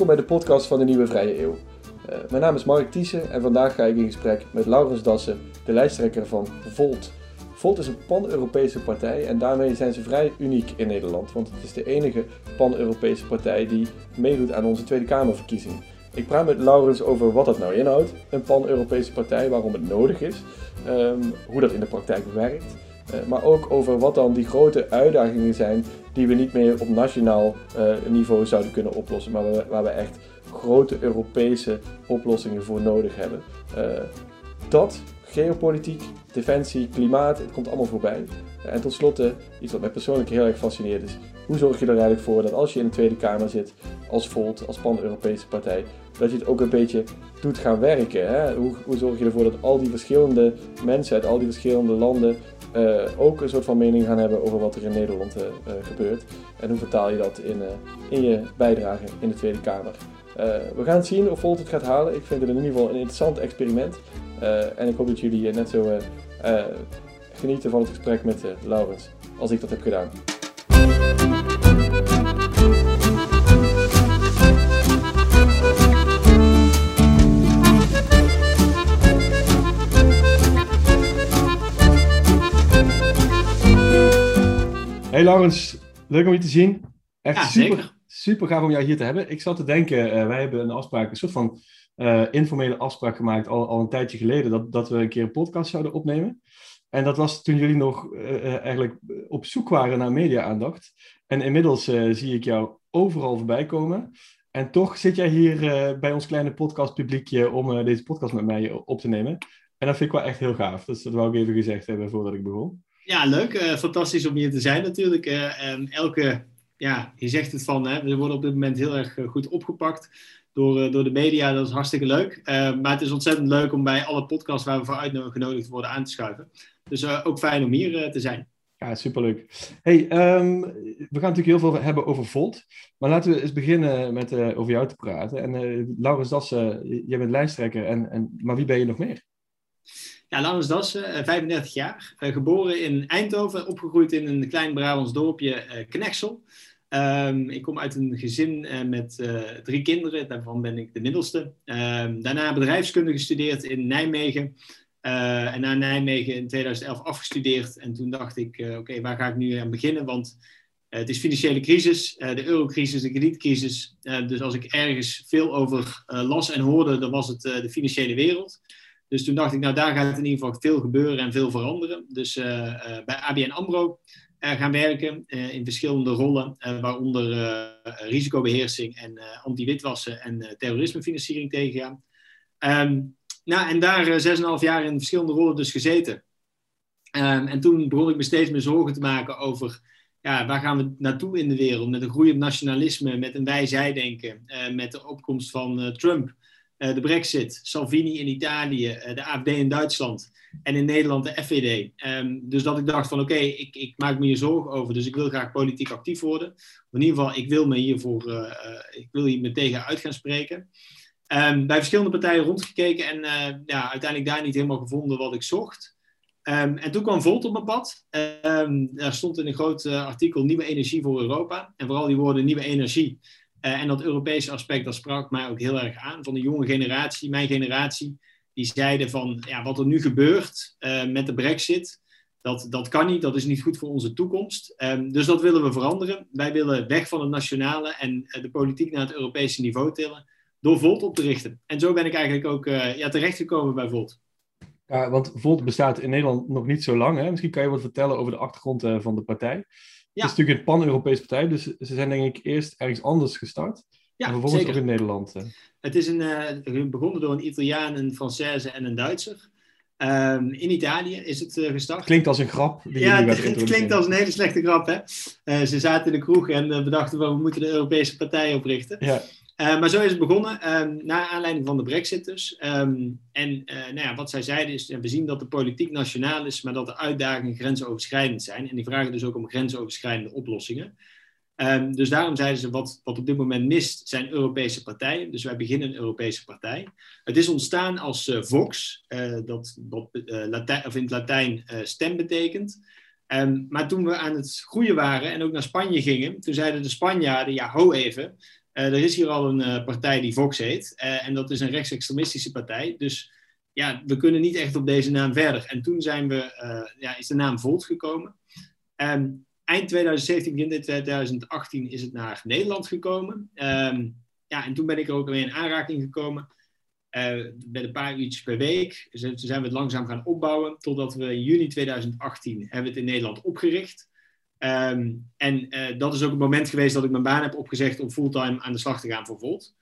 Welkom bij de podcast van de Nieuwe Vrije Eeuw. Uh, mijn naam is Mark Thiessen en vandaag ga ik in gesprek met Laurens Dassen, de lijsttrekker van Volt. Volt is een pan-Europese partij en daarmee zijn ze vrij uniek in Nederland, want het is de enige pan-Europese partij die meedoet aan onze Tweede Kamerverkiezing. Ik praat met Laurens over wat dat nou inhoudt, een pan-Europese partij, waarom het nodig is, um, hoe dat in de praktijk werkt, maar ook over wat dan die grote uitdagingen zijn die we niet meer op nationaal uh, niveau zouden kunnen oplossen, maar waar we echt grote Europese oplossingen voor nodig hebben. Uh, dat, geopolitiek, defensie, klimaat, het komt allemaal voorbij. En tot slot, iets wat mij persoonlijk heel erg fascineert is, hoe zorg je er eigenlijk voor dat als je in de Tweede Kamer zit, als Volt, als pan-Europese partij, dat je het ook een beetje doet gaan werken. Hè? Hoe, hoe zorg je ervoor dat al die verschillende mensen uit al die verschillende landen uh, ook een soort van mening gaan hebben over wat er in Nederland uh, uh, gebeurt. En hoe vertaal je dat in, in je bijdrage in de Tweede Kamer. we gaan zien of Volt het gaat halen. Ik vind het in ieder geval een interessant experiment. en ik hoop dat jullie net zo genieten van het gesprek met Laurens als ik dat heb gedaan. Hey Laurens, leuk om je te zien. Echt ja, super, zeker. super gaaf om jou hier te hebben. Ik zat te denken, uh, wij hebben een afspraak, een soort van uh, informele afspraak gemaakt al, al een tijdje geleden, dat, dat we een keer een podcast zouden opnemen. En dat was toen jullie nog uh, eigenlijk op zoek waren naar media-aandacht. En inmiddels zie ik jou overal voorbij komen. En toch zit jij hier bij ons kleine podcastpubliekje om deze podcast met mij op te nemen. En dat vind ik wel echt heel gaaf. Dus dat wou ik even gezegd hebben voordat ik begon. Ja, leuk. Uh, fantastisch om hier te zijn natuurlijk. Uh, elke, ja, je zegt het van, hè, we worden op dit moment heel erg eh, goed opgepakt door, door de media. Dat is hartstikke leuk. maar het is ontzettend leuk om bij alle podcasts waar we voor uitgenodigd worden aan te schuiven. Dus ook fijn om hier te zijn. Ja, superleuk. Hey, um, we gaan natuurlijk heel veel hebben over Volt. Maar laten we eens beginnen met over jou te praten. En Laurens Dassen, jij bent lijsttrekker. En, en, maar wie ben je nog meer? Ja, Laurens Dassen, 35 eh, jaar. Uh, geboren in Eindhoven, opgegroeid in een klein Brabants dorpje, uh, Knexel. Um, ik kom uit een gezin met drie kinderen, daarvan ben ik de middelste. Um, daarna bedrijfskunde gestudeerd in Nijmegen. en na Nijmegen in 2011 afgestudeerd. En toen dacht ik, oké, waar ga ik nu aan beginnen? Want het is financiële crisis, de eurocrisis, de kredietcrisis. dus als ik ergens veel over las en hoorde, dan was het de financiële wereld. Dus toen dacht ik, nou daar gaat in ieder geval veel gebeuren en veel veranderen. Dus uh, uh, bij ABN AMRO uh, gaan werken in verschillende rollen, waaronder risicobeheersing en anti-witwassen en terrorismefinanciering tegengaan. Um, nou, en daar zes en half jaar in verschillende rollen dus gezeten. Um, en toen begon ik me steeds meer zorgen te maken over ja, waar gaan we naartoe in de wereld? Met een groeiend nationalisme, met een wij-zij-denken, met de opkomst van Trump. Eh, de Brexit, Salvini in Italië, eh, de AFD in Duitsland en in Nederland de FVD. Ehm, dus dat ik dacht van oké, ik, ik, maak me hier zorgen over, dus ik wil graag politiek actief worden. In ieder geval, ik wil me hiervoor, uh, ik wil hier tegen uit gaan spreken. Um, bij verschillende partijen rondgekeken en ja, uiteindelijk daar niet helemaal gevonden wat ik zocht. Um, en toen kwam Volt op mijn pad. Daar stond in een groot artikel Nieuwe Energie voor Europa. En vooral die woorden Nieuwe Energie en dat Europese aspect, dat sprak mij ook heel erg aan. Van de jonge generatie, mijn generatie, die zeiden van ja, wat er nu gebeurt uh, met de brexit, dat, dat kan niet, dat is niet goed voor onze toekomst. Um, dus dat willen we veranderen. Wij willen weg van het nationale en uh, de politiek naar het Europese niveau tillen door Volt op te richten. En zo ben ik eigenlijk ook ja, terechtgekomen bij Volt. Want Volt bestaat in Nederland nog niet zo lang. Hè? Misschien kan je wat vertellen over de achtergrond van de partij. Ja. Het is natuurlijk een pan-Europese partij, dus ze zijn denk ik eerst ergens anders gestart. Ja, en vervolgens zeker. ook in Nederland. Eh. Het is een, uh, begonnen door een Italiaan, een Française en een Duitser. Um, in Italië is het uh, gestart. Klinkt als een grap. Die ja, het, het klinkt als een hele slechte grap. Hè? Uh, ze zaten in de kroeg en bedachten we moeten de Europese partij oprichten. Ja. Uh, maar zo is het begonnen, um, naar aanleiding van de brexit dus. Um, en uh, nou ja, wat zij zeiden is, we zien dat de politiek nationaal is, maar dat de uitdagingen grensoverschrijdend zijn. En die vragen dus ook om grensoverschrijdende oplossingen. Um, dus daarom zeiden ze, wat, wat op dit moment mist, zijn Europese partijen. Dus wij beginnen een Europese partij. Het is ontstaan als uh, Vox, dat, in het Latijn stem betekent. Maar toen we aan het groeien waren en ook naar Spanje gingen, toen zeiden de Spanjaarden, ja, ho even, er is hier al een partij die Vox heet. en dat is een rechtsextremistische partij. Dus ja, we kunnen niet echt op deze naam verder. En toen zijn we, ja, is de naam Volt gekomen. Um, eind 2017, begin 2018 is het naar Nederland gekomen. Ehm, ja, en toen ben ik er ook weer in aanraking gekomen. Met een paar uurtjes per week. Dus zijn we het langzaam gaan opbouwen. Totdat we in juni 2018 hebben we het in Nederland opgericht. Um, en uh, dat is ook het moment geweest dat ik mijn baan heb opgezegd om fulltime aan de slag te gaan voor Volt.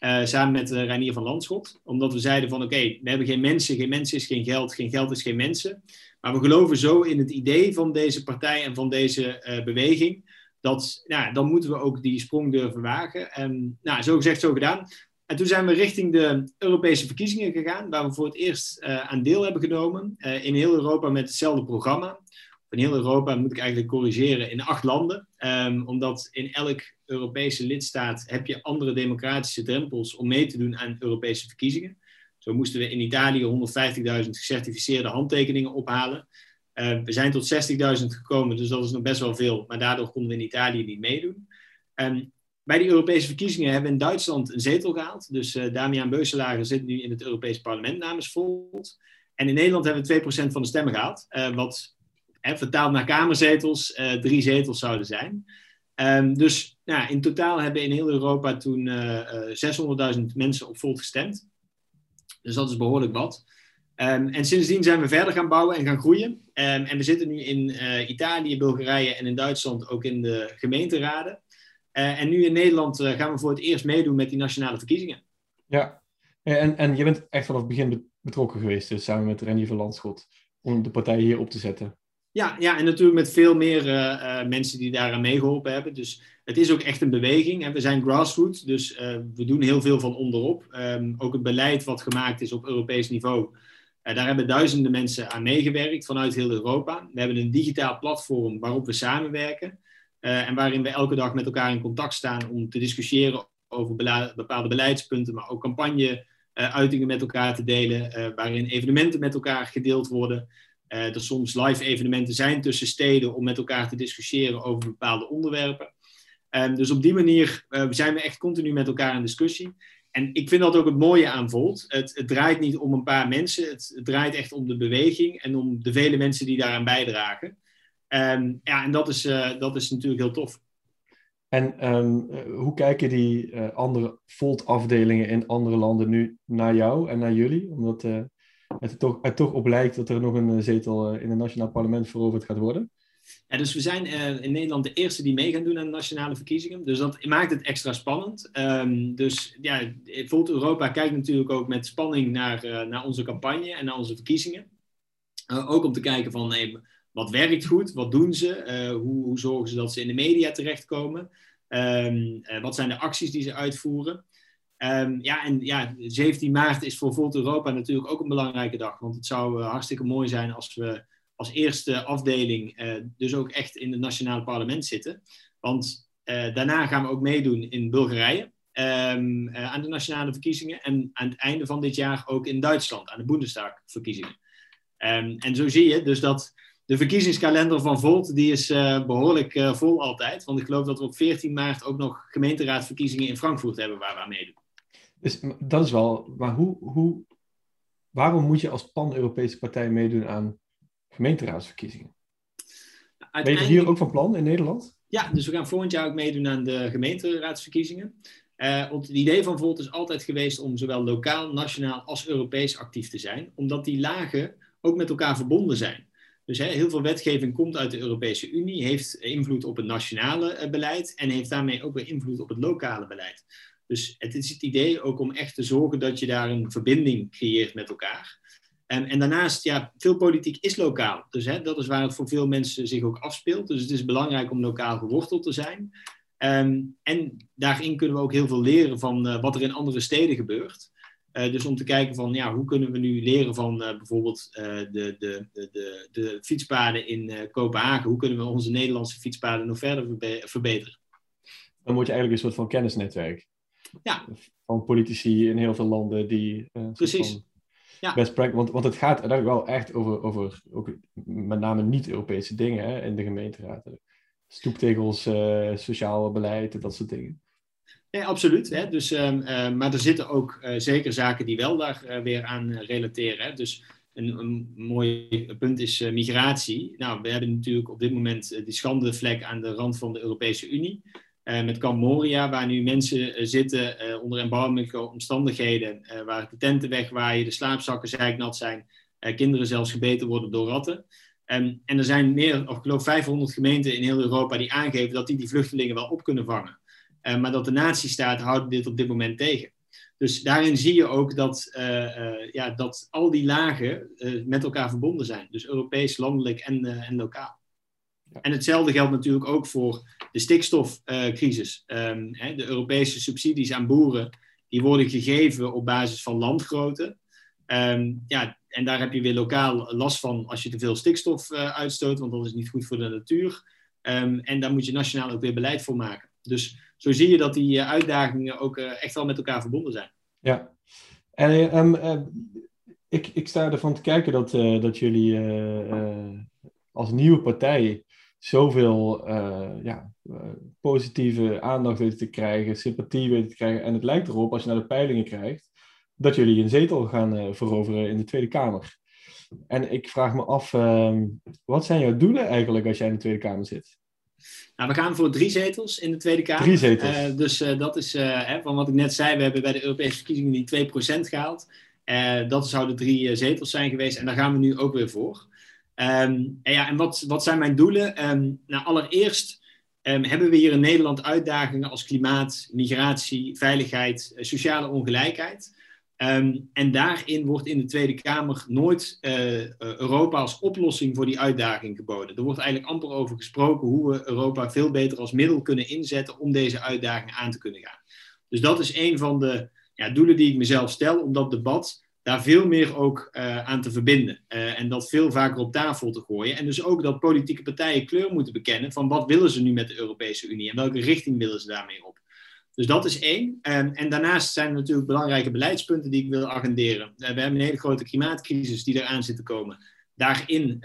Uh, samen met uh, van Landschot. Omdat we zeiden van oké, we hebben geen mensen, geen mensen is geen geld, geen geld is geen mensen. Maar we geloven zo in het idee van deze partij en van deze beweging. Dat, nou, dan moeten we ook die sprong durven wagen. En nou, zo gezegd, zo gedaan. En toen zijn we richting de Europese verkiezingen gegaan, waar we voor het eerst aan deel hebben genomen. in heel Europa met hetzelfde programma in heel Europa, moet ik eigenlijk corrigeren, in acht landen. Um, omdat in elk Europese lidstaat heb je andere democratische drempels om mee te doen aan Europese verkiezingen. Zo moesten we in Italië 150.000 gecertificeerde handtekeningen ophalen. Uh, we zijn tot 60.000 gekomen, dus dat is nog best wel veel. Maar daardoor konden we in Italië niet meedoen. Um, bij die Europese verkiezingen hebben we in Duitsland een zetel gehaald. Dus uh, Damian Beuselager zit nu in het Europees Parlement namens Volt. En in Nederland hebben we 2% van de stemmen gehaald. Uh, wat vertaald naar kamerzetels, uh, drie zetels zouden zijn. Um, dus nou, in totaal hebben in heel Europa toen uh, uh, 600.000 mensen op Volt gestemd. Dus dat is behoorlijk wat. Um, en sindsdien zijn we verder gaan bouwen en gaan groeien. Um, en we zitten nu in Italië, Bulgarije en in Duitsland ook in de gemeenteraden. En nu in Nederland gaan we voor het eerst meedoen met die nationale verkiezingen. Ja, en, en je bent echt vanaf het begin betrokken geweest, dus samen met Renier van Landschot, om de partij hier op te zetten. Ja, ja, en natuurlijk met veel meer uh, mensen die daaraan meegeholpen hebben. Dus het is ook echt een beweging. En we zijn grassroots, dus uh, we doen heel veel van onderop. Um, ook het beleid wat gemaakt is op Europees niveau. daar hebben duizenden mensen aan meegewerkt vanuit heel Europa. We hebben een digitaal platform waarop we samenwerken. en waarin we elke dag met elkaar in contact staan om te discussiëren over bepaalde beleidspunten, maar ook campagne-uitingen met elkaar te delen. waarin evenementen met elkaar gedeeld worden. Uh, er soms live evenementen zijn tussen steden om met elkaar te discussiëren over bepaalde onderwerpen. Um, dus op die manier uh, zijn we echt continu met elkaar in discussie. En ik vind dat ook het mooie aan Volt. Het, het draait niet om een paar mensen, het, draait echt om de beweging en om de vele mensen die daaraan bijdragen. Um, ja, en dat is, uh, dat is natuurlijk heel tof. En um, hoe kijken die andere Volt-afdelingen in andere landen nu naar jou en naar jullie? Omdat het toch, toch op lijkt dat er nog een eh, zetel eh, in het nationaal parlement veroverd gaat worden. Ja, dus we zijn uh, in Nederland de eerste die mee gaan doen aan de nationale verkiezingen. Dus dat maakt het extra spannend. Um, dus ja, Volt Europa kijkt natuurlijk ook met spanning naar, naar onze campagne en naar onze verkiezingen. Ook om te kijken van hey, wat werkt goed, wat doen ze, hoe, hoe, zorgen ze dat ze in de media terechtkomen. Um, wat zijn de acties die ze uitvoeren. Um, ja, en ja, 17 maart is voor Volt Europa natuurlijk ook een belangrijke dag. Want het zou uh, hartstikke mooi zijn als we als eerste afdeling uh, dus ook echt in het nationale parlement zitten. Want uh, daarna gaan we ook meedoen in Bulgarije um, aan de nationale verkiezingen. En aan het einde van dit jaar ook in Duitsland aan de Bundestag-verkiezingen. Um, en zo zie je dus dat de verkiezingskalender van Volt die is behoorlijk vol altijd. Want ik geloof dat we op 14 maart ook nog gemeenteraadverkiezingen in Frankfurt hebben waar we aan meedoen. Dus dat is wel, maar hoe, hoe, waarom moet je als pan-Europese partij meedoen aan gemeenteraadsverkiezingen? Ben je hier ook van plan in Nederland? Ja, dus we gaan volgend jaar ook meedoen aan de gemeenteraadsverkiezingen. Uh, want het idee van Volt is altijd geweest om zowel lokaal, nationaal als Europees actief te zijn, omdat die lagen ook met elkaar verbonden zijn. Dus hè, heel veel wetgeving komt uit de Europese Unie, heeft invloed op het nationale uh, beleid en heeft daarmee ook weer invloed op het lokale beleid. Dus het is het idee ook om echt te zorgen dat je daar een verbinding creëert met elkaar. En, en daarnaast, ja, veel politiek is lokaal. Dus hè, dat is waar het voor veel mensen zich ook afspeelt. Dus het is belangrijk om lokaal geworteld te zijn. Um, en daarin kunnen we ook heel veel leren van uh, wat er in andere steden gebeurt. Uh, dus om te kijken van, ja, hoe kunnen we nu leren van uh, bijvoorbeeld de, de, de, de, de fietspaden in Kopenhagen. Hoe kunnen we onze Nederlandse fietspaden nog verder verbe verbeteren? Dan moet je eigenlijk een soort van kennisnetwerk ja. Van politici in heel veel landen die. Uh, Precies. Ja. Best practice, want, want het gaat er wel echt over, over ook met name niet-Europese dingen hè, in de gemeenteraad. Stoeptegels, uh, sociaal beleid, dat soort dingen. Nee, absoluut. Hè? Dus, ehm, ehm, maar er zitten ook uh, zeker zaken die wel daar weer aan relateren. Hè? Dus een, een, mooi punt is migratie. Nou, we hebben natuurlijk op dit moment die schandevlek aan de rand van de Europese Unie. Met Camp Moria, waar nu mensen zitten onder erbarmelijke omstandigheden, waar de tenten wegwaaien, de slaapzakken zijknat zijn, kinderen zelfs gebeten worden door ratten. Um, en er zijn meer, of ik geloof 500 gemeenten in heel Europa die aangeven dat die die vluchtelingen wel op kunnen vangen. Uh, maar dat de nazistaten houden dit op dit moment tegen. Dus daarin zie je ook dat, ja, dat al die lagen met elkaar verbonden zijn. Dus Europees, landelijk en, en lokaal. En hetzelfde geldt natuurlijk ook voor de stikstofcrisis. Um, de Europese subsidies aan boeren die worden gegeven op basis van landgrootte. Um, ja, en daar heb je weer lokaal last van als je te veel stikstof uh, uitstoot, want dat is niet goed voor de natuur. Um, en daar moet je nationaal ook weer beleid voor maken. Dus zo zie je dat die uh, uitdagingen ook uh, echt wel met elkaar verbonden zijn. Ja, en ik, ik sta ervan te kijken dat, dat jullie als nieuwe partij zoveel ja, positieve aandacht weten te krijgen, sympathie weten te krijgen. En het lijkt erop, als je naar de peilingen krijgt, dat jullie een zetel gaan uh, veroveren in de Tweede Kamer. En ik vraag me af, uh, wat zijn jouw doelen eigenlijk als jij in de Tweede Kamer zit? Nou, we gaan voor drie zetels in de Tweede Kamer. Drie zetels. Dus dat is, hè, van wat ik net zei, we hebben bij de Europese verkiezingen die 2% gehaald. dat zouden drie zetels zijn geweest en daar gaan we nu ook weer voor. Um, en ja, en wat, wat zijn mijn doelen? Um, nou, allereerst um, hebben we hier in Nederland uitdagingen als klimaat, migratie, veiligheid, sociale ongelijkheid. En daarin wordt in de Tweede Kamer nooit uh, Europa als oplossing voor die uitdaging geboden. Er wordt eigenlijk amper over gesproken hoe we Europa veel beter als middel kunnen inzetten om deze uitdaging aan te kunnen gaan. Dus dat is een van de ja, doelen die ik mezelf stel, om dat debat daar veel meer ook uh, aan te verbinden. Uh, en dat veel vaker op tafel te gooien. En dus ook dat politieke partijen kleur moeten bekennen van wat willen ze nu met de Europese Unie en welke richting willen ze daarmee op. Dus dat is één. Um, en daarnaast zijn er natuurlijk belangrijke beleidspunten die ik wil agenderen. Uh, we hebben een hele grote klimaatcrisis die eraan zit te komen. Daarin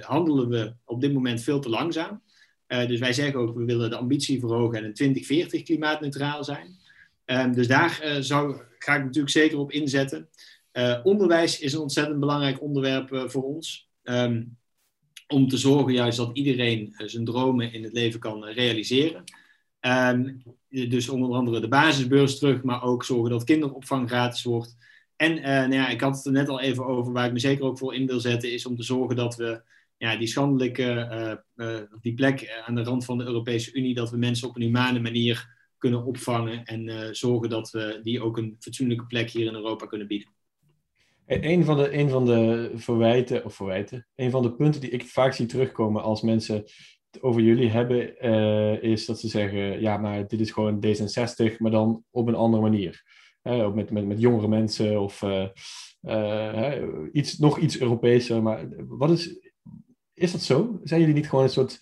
handelen we op dit moment veel te langzaam. Dus wij zeggen ook, we willen de ambitie verhogen en in 2040 klimaatneutraal zijn. Um, dus daar zou, ga ik natuurlijk zeker op inzetten. Onderwijs is een ontzettend belangrijk onderwerp voor ons. Um, om te zorgen juist dat iedereen zijn dromen in het leven kan realiseren. Um, dus onder andere de basisbeurs terug, maar ook zorgen dat kinderopvang gratis wordt. En nou ja, ik had het er net al even over, waar ik me zeker ook voor in wil zetten, is om te zorgen dat we ja, die schandelijke die plek aan de rand van de Europese Unie, dat we mensen op een humane manier kunnen opvangen en zorgen dat we die ook een fatsoenlijke plek hier in Europa kunnen bieden. Een van de, een van de verwijten, of verwijten, een van de punten die ik vaak zie terugkomen als mensen over jullie hebben, uh, is dat ze zeggen, ja, maar dit is gewoon D66, maar dan op een andere manier. Uh, met, met, met jongere mensen of uh, iets, nog iets Europeeser. Maar wat is, is dat zo? Zijn jullie niet gewoon een soort,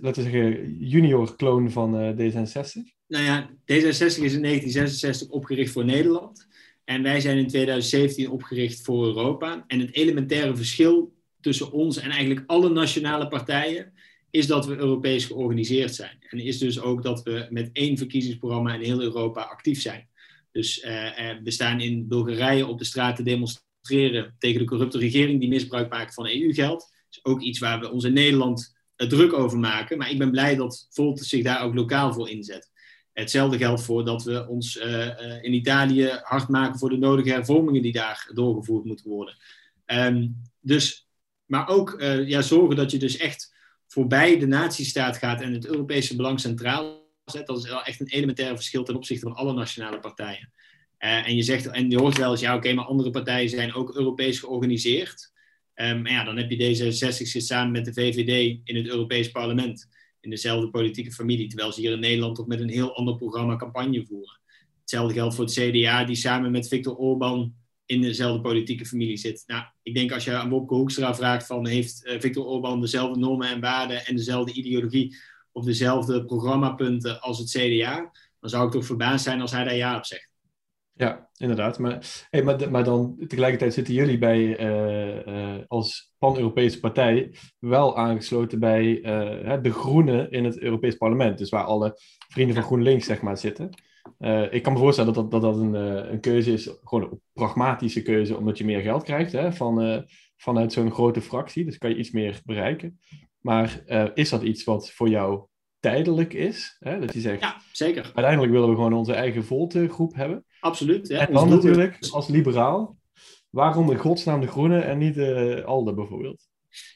laten we zeggen, junior kloon van D66? Nou ja, D66 is in 1966 opgericht voor Nederland. En wij zijn in 2017 opgericht voor Europa. En het elementaire verschil tussen ons en eigenlijk alle nationale partijen is dat we Europees georganiseerd zijn. En is dus ook dat we met één verkiezingsprogramma in heel Europa actief zijn. Dus uh, we staan in Bulgarije op de straat te demonstreren tegen de corrupte regering die misbruik maakt van EU-geld. Dat is ook iets waar we ons in Nederland druk over maken. Maar ik ben blij dat Volt zich daar ook lokaal voor inzet. Hetzelfde geldt voor dat we ons uh, in Italië hard maken voor de nodige hervormingen die daar doorgevoerd moeten worden. Um, dus maar ook uh, ja, zorgen dat je dus echt voorbij de natiestaat gaat en het Europese belang centraal zet. Dat is wel echt een elementair verschil ten opzichte van alle nationale partijen. En je zegt, en je hoort wel eens, ja oké, okay, maar andere partijen zijn ook Europees georganiseerd. Um, maar ja, dan heb je D66 zit samen met de VVD in het Europees parlement. In dezelfde politieke familie. Terwijl ze hier in Nederland toch met een heel ander programma campagne voeren. Hetzelfde geldt voor het CDA, die samen met Viktor Orban in dezelfde politieke familie zit. Nou, ik denk als je aan Wopke Hoekstra vraagt van heeft uh, Viktor Orban dezelfde normen en waarden en dezelfde ideologie of dezelfde programmapunten als het CDA, dan zou ik toch verbaasd zijn als hij daar ja op zegt. Ja, inderdaad. Maar, hey, maar, maar dan tegelijkertijd zitten jullie bij, uh, uh, als pan-Europese partij wel aangesloten bij uh, de Groenen in het Europees Parlement. Dus waar alle vrienden van GroenLinks zeg maar zitten. ik kan me voorstellen dat dat, dat, dat een, een keuze is, gewoon een pragmatische keuze, omdat je meer geld krijgt hè, van, vanuit zo'n grote fractie. Dus kan je iets meer bereiken. Maar is dat iets wat voor jou tijdelijk is. Hè? Dat je zegt, ja, zeker. uiteindelijk willen we gewoon onze eigen Volt-groep hebben. Absoluut. Ja. En dan natuurlijk, als liberaal, waarom in godsnaam de Groenen en niet de ALDE bijvoorbeeld?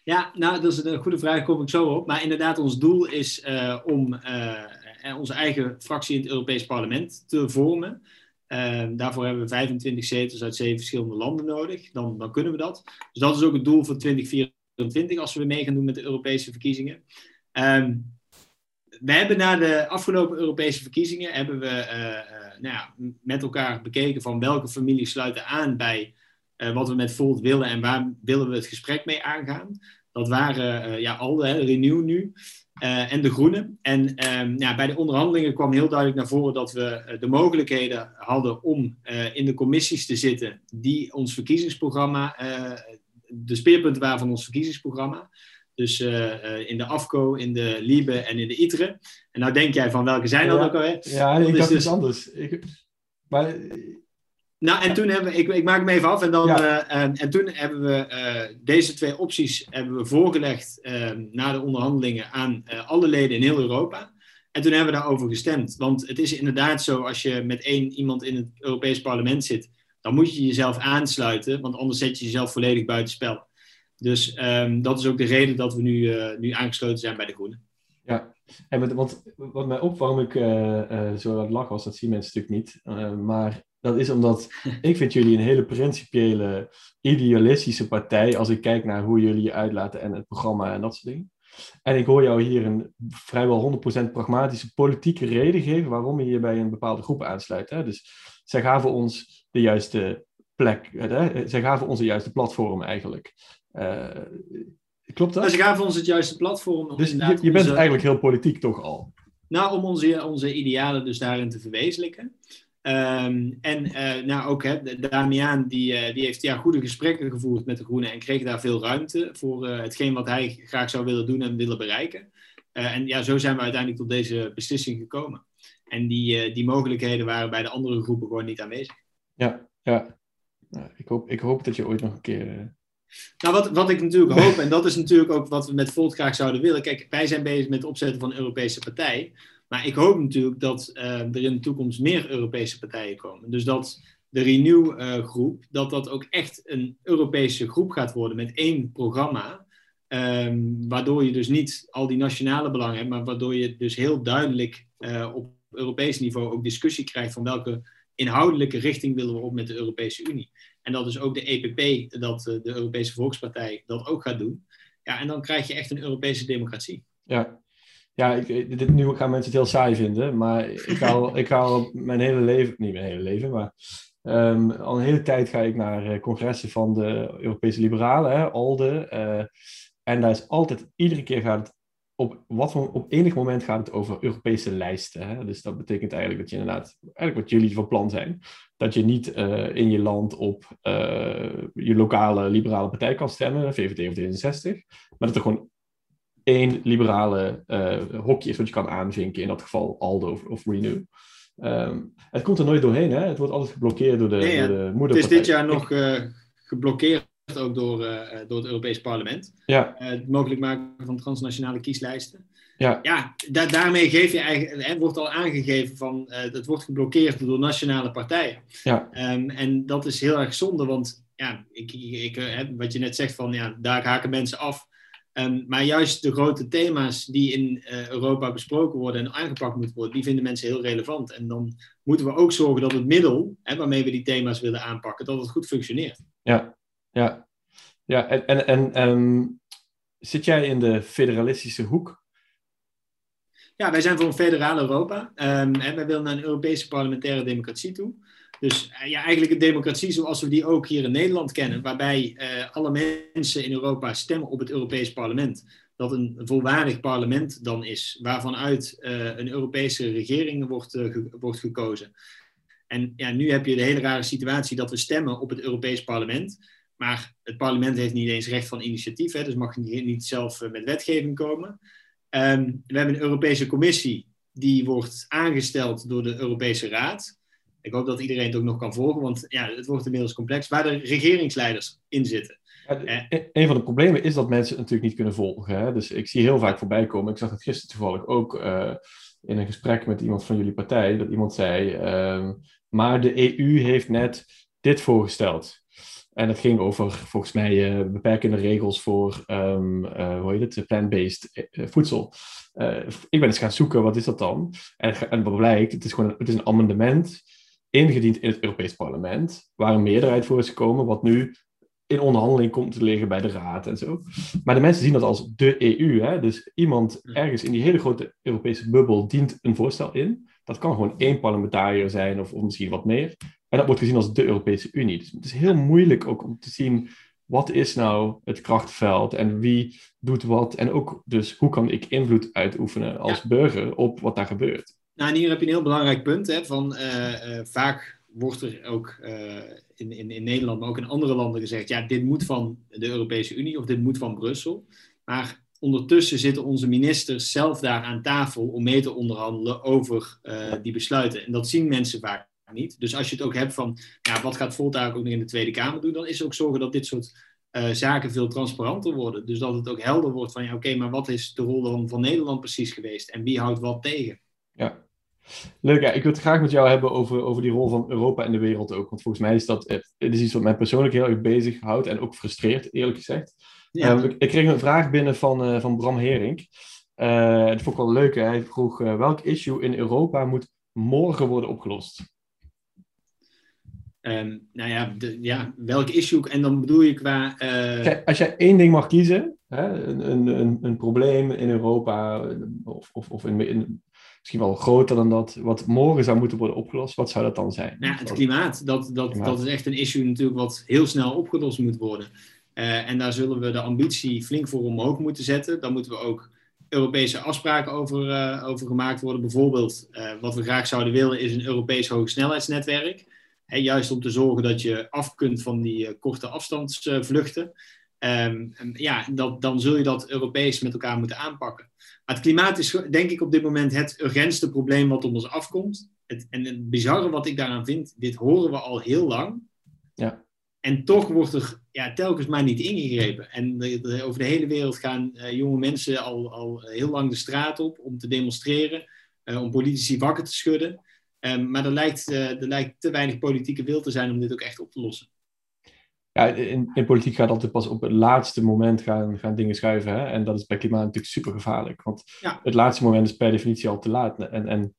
Ja, nou, dat is een goede vraag, daar kom ik zo op. Maar inderdaad, ons doel is uh, om uh, onze eigen fractie in het Europees Parlement te vormen. Uh, daarvoor hebben we 25 zetels uit zeven verschillende landen nodig. Dan, dan kunnen we dat. Dus dat is ook het doel voor 2024 als we mee gaan doen met de Europese verkiezingen. Um, we hebben na de afgelopen Europese verkiezingen hebben we, uh, nou ja, met elkaar bekeken van welke families sluiten aan bij uh, wat we met Volt willen en waar willen we het gesprek mee aangaan. Dat waren ja, ALDE, hè, Renew nu, en de Groenen. En ehm, ja, bij de onderhandelingen kwam heel duidelijk naar voren dat we de mogelijkheden hadden om in de commissies te zitten die ons verkiezingsprogramma, de speerpunten waren van ons verkiezingsprogramma. Dus uh, in de AFCO, in de LIBE en in de ITRE. En nou denk jij van welke zijn dat ja, ook alweer? Ja, ik dacht dus... iets anders. Ik, maar... Nou, en toen hebben we, ik, ik maak hem even af, en, dan, ja. uh, en, en, toen hebben we uh, deze twee opties hebben we voorgelegd ehm, na de onderhandelingen aan alle leden in heel Europa. En toen hebben we daarover gestemd. Want het is inderdaad zo, als je met één iemand in het Europees parlement zit, dan moet je jezelf aansluiten, want anders zet je jezelf volledig buitenspel. Dus um, dat is ook de reden dat we nu, uh, nu aangesloten zijn bij de Groenen. Ja, en met, want wat mij op waarom ik uh, uh, zo aan het lachen was, dat zien mensen natuurlijk niet. maar dat is omdat ik vind jullie een hele principiële, idealistische partij als ik kijk naar hoe jullie je uitlaten en het programma en dat soort dingen. En ik hoor jou hier een vrijwel 100% pragmatische politieke reden geven waarom je je bij een bepaalde groep aansluit. Hè? Dus zij gaven ons de juiste plek, hè? zij gaven ons de juiste platform eigenlijk. Uh, klopt dat? Ze gaven ons het juiste platform. Dus je, je bent eigenlijk heel politiek toch al? Nou, om onze, onze idealen dus daarin te verwezenlijken. Um, en uh, nou ook, hè, Damiaan die, uh, die heeft ja, goede gesprekken gevoerd met de Groenen en kreeg daar veel ruimte voor uh, hetgeen wat hij graag zou willen doen en willen bereiken. en ja, zo zijn we uiteindelijk tot deze beslissing gekomen. En die, die mogelijkheden waren bij de andere groepen gewoon niet aanwezig. Ja, ja. Nou, ik, hoop, ik hoop dat je ooit nog een keer nou, wat, wat ik natuurlijk hoop, en dat is natuurlijk ook wat we met Volt graag zouden willen. Kijk, wij zijn bezig met het opzetten van een Europese partij. Maar ik hoop natuurlijk dat uh, er in de toekomst meer Europese partijen komen. Dus dat de Renew-groep, uh, dat dat ook echt een Europese groep gaat worden met één programma. Um, waardoor je dus niet al die nationale belangen hebt, maar waardoor je dus heel duidelijk uh, op Europees niveau ook discussie krijgt van welke inhoudelijke richting willen we op met de Europese Unie. En dat is ook de EPP, dat eh, de Europese Volkspartij, dat ook gaat doen. Ja, en dan krijg je echt een Europese democratie. Ja, ja ik, dit, nu gaan mensen het heel saai vinden, maar ik ga, ik ga mijn hele leven, niet mijn hele leven, maar um, al een hele tijd ga ik naar uh, congressen van de Europese Liberalen, hè, ALDE. Uh, en daar is altijd, iedere keer gaat het op, wat, op enig moment gaat het over Europese lijsten. Hè? Dus dat betekent eigenlijk dat je inderdaad, eigenlijk wat jullie van plan zijn, dat je niet uh, in je land op uh, je lokale liberale partij kan stemmen, VVD of D66, maar dat er gewoon één liberale uh, hokje is wat je kan aanvinken, in dat geval ALDO of, of Renew. Um, het komt er nooit doorheen, hè? het wordt altijd geblokkeerd door de, nee, ja. door de moederpartij. Het is dit jaar nog geblokkeerd ook door, uh, door het Europees Parlement. Ja. Uh, het mogelijk maken van transnationale kieslijsten. Ja, ja da daarmee geef je eigenlijk, het wordt al aangegeven van uh, het wordt geblokkeerd door nationale partijen. Ja. Um, en dat is heel erg zonde, want ja, ik, ik, ik, wat je net zegt van ja, daar haken mensen af. Um, maar juist de grote thema's die in uh, Europa besproken worden en aangepakt moeten worden, die vinden mensen heel relevant. En dan moeten we ook zorgen dat het middel hè, waarmee we die thema's willen aanpakken, dat het goed functioneert. Ja, ja. Ja, en, en, en um, zit jij in de federalistische hoek? Ja, wij zijn voor een federaal Europa. En wij willen naar een Europese parlementaire democratie toe. Dus uh, ja, eigenlijk een democratie zoals we die ook hier in Nederland kennen, waarbij uh, alle mensen in Europa stemmen op het Europees parlement. Dat een volwaardig parlement dan is, waarvan uit uh, een Europese regering wordt, wordt gekozen. En ja, nu heb je de hele rare situatie dat we stemmen op het Europees Parlement. Maar het parlement heeft niet eens recht van initiatief, hè, dus mag niet, niet zelf eh, met wetgeving komen. Ehm, we hebben een Europese Commissie die wordt aangesteld door de Europese Raad. Ik hoop dat iedereen het ook nog kan volgen, want ja, het wordt inmiddels complex, waar de regeringsleiders in zitten. Ja, e-, een van de problemen is dat mensen het natuurlijk niet kunnen volgen. Hè? Dus ik zie heel vaak voorbij komen. Ik zag het gisteren toevallig ook uh, in een gesprek met iemand van jullie partij. Dat iemand zei, uh, maar de EU heeft net dit voorgesteld. En het ging over, volgens mij, uh, beperkende regels voor, um, uh, hoe heet het, plant-based uh, voedsel. ik ben eens gaan zoeken, wat is dat dan? En, en wat blijkt, het is gewoon het is een amendement ingediend in het Europees Parlement, waar een meerderheid voor is gekomen, wat nu in onderhandeling komt te liggen bij de Raad en zo. Maar de mensen zien dat als de EU. Hè? Dus iemand ergens in die hele grote Europese bubbel dient een voorstel in. Dat kan gewoon één parlementariër zijn of, of misschien wat meer. En dat wordt gezien als de Europese Unie. Dus het is heel moeilijk ook om te zien wat is nou het krachtveld en wie doet wat. En ook dus hoe kan ik invloed uitoefenen als burger op wat daar gebeurt. Nou, en hier heb je een heel belangrijk punt. Hè, van, uh, uh, vaak wordt er ook uh, in, in, in Nederland, maar ook in andere landen gezegd: ja, dit moet van de Europese Unie of dit moet van Brussel. Maar ondertussen zitten onze ministers zelf daar aan tafel om mee te onderhandelen over die besluiten. En dat zien mensen vaak niet. Dus als je het ook hebt van, ja, wat gaat Volta ook nog in de Tweede Kamer doen, dan is het ook zorgen dat dit soort uh, zaken veel transparanter worden. Dus dat het ook helder wordt van, ja, oké, maar wat is de rol dan van Nederland precies geweest en wie houdt wat tegen? Ja. Leuk, ja. ik wil het graag met jou hebben over, over die rol van Europa in de wereld ook. Want volgens mij is dat het, is iets wat mij persoonlijk heel erg bezighoudt en ook frustreert, eerlijk gezegd. Ja. Uh, ik, kreeg een vraag binnen van, uh, van Bram Hering. Uh, dat vond ik wel leuk. Hè? Hij vroeg welk issue in Europa moet morgen worden opgelost? Um, nou ja, de, ja, welk issue? En dan bedoel je qua. Uh... Als jij één ding mag kiezen, hè, een, een, een probleem in Europa, of, of, of in, in, misschien wel groter dan dat, wat morgen zou moeten worden opgelost, wat zou dat dan zijn? Ja, het klimaat. Dat, dat, klimaat. dat is echt een issue natuurlijk wat heel snel opgelost moet worden. Uh, en daar zullen we de ambitie flink voor omhoog moeten zetten. Dan moeten we ook Europese afspraken over, uh, over gemaakt worden. Bijvoorbeeld, wat we graag zouden willen, is een Europees hogesnelheidsnetwerk juist om te zorgen dat je af kunt van die uh, korte afstandsvluchten. Um, ja, dat, dan zul je dat Europees met elkaar moeten aanpakken. Maar het klimaat is denk ik op dit moment het urgentste probleem wat op ons afkomt. Het, en het bizarre wat ik daaraan vind, dit horen we al heel lang. Ja. En toch wordt er ja, telkens maar niet ingegrepen. En de, over de hele wereld gaan uh, jonge mensen al, al heel lang de straat op om te demonstreren, uh, om politici wakker te schudden. Um, maar er lijkt, uh, er lijkt te weinig politieke wil te zijn om dit ook echt op te lossen. Ja, in, in politiek gaat altijd pas op het laatste moment gaan, gaan dingen schuiven. Hè? En dat is bij klimaat natuurlijk super gevaarlijk. Want ja. het laatste moment is per definitie al te laat. En, en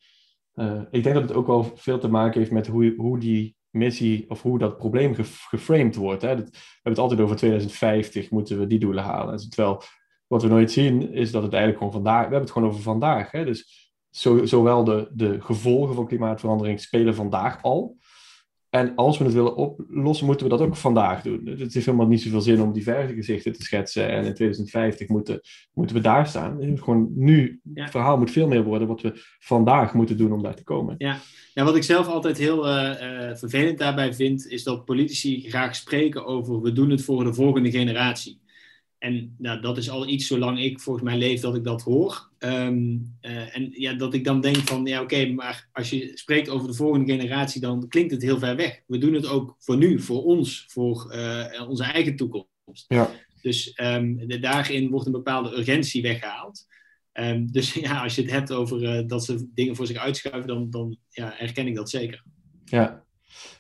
uh, ik denk dat het ook wel veel te maken heeft met hoe, hoe die missie of hoe dat probleem geframed wordt. Hè? Dat, we hebben het altijd over 2050, moeten we die doelen halen. Terwijl wat we nooit zien is dat het eigenlijk gewoon vandaag, we hebben het gewoon over vandaag. Hè? Dus zo, zowel de, de gevolgen van klimaatverandering spelen vandaag al. En als we het willen oplossen, moeten we dat ook vandaag doen. Het heeft helemaal niet zoveel zin om die gezichten te schetsen. En in 2050 moeten, moeten we daar staan. Gewoon nu, het verhaal moet veel meer worden wat we vandaag moeten doen om daar te komen. Ja, ja wat ik zelf altijd heel uh, uh, vervelend daarbij vind, is dat politici graag spreken over we doen het voor de volgende generatie. En nou, dat is al iets zolang ik volgens mij leef dat ik dat hoor. Um, uh, en ja, dat ik dan denk van, ja oké, okay, maar als je spreekt over de volgende generatie, dan klinkt het heel ver weg. We doen het ook voor nu, voor ons, voor uh, onze eigen toekomst. Ja. Dus um, de, daarin wordt een bepaalde urgentie weggehaald. Um, dus ja, als je het hebt over uh, dat ze dingen voor zich uitschuiven, dan, dan ja, herken ik dat zeker. Ja.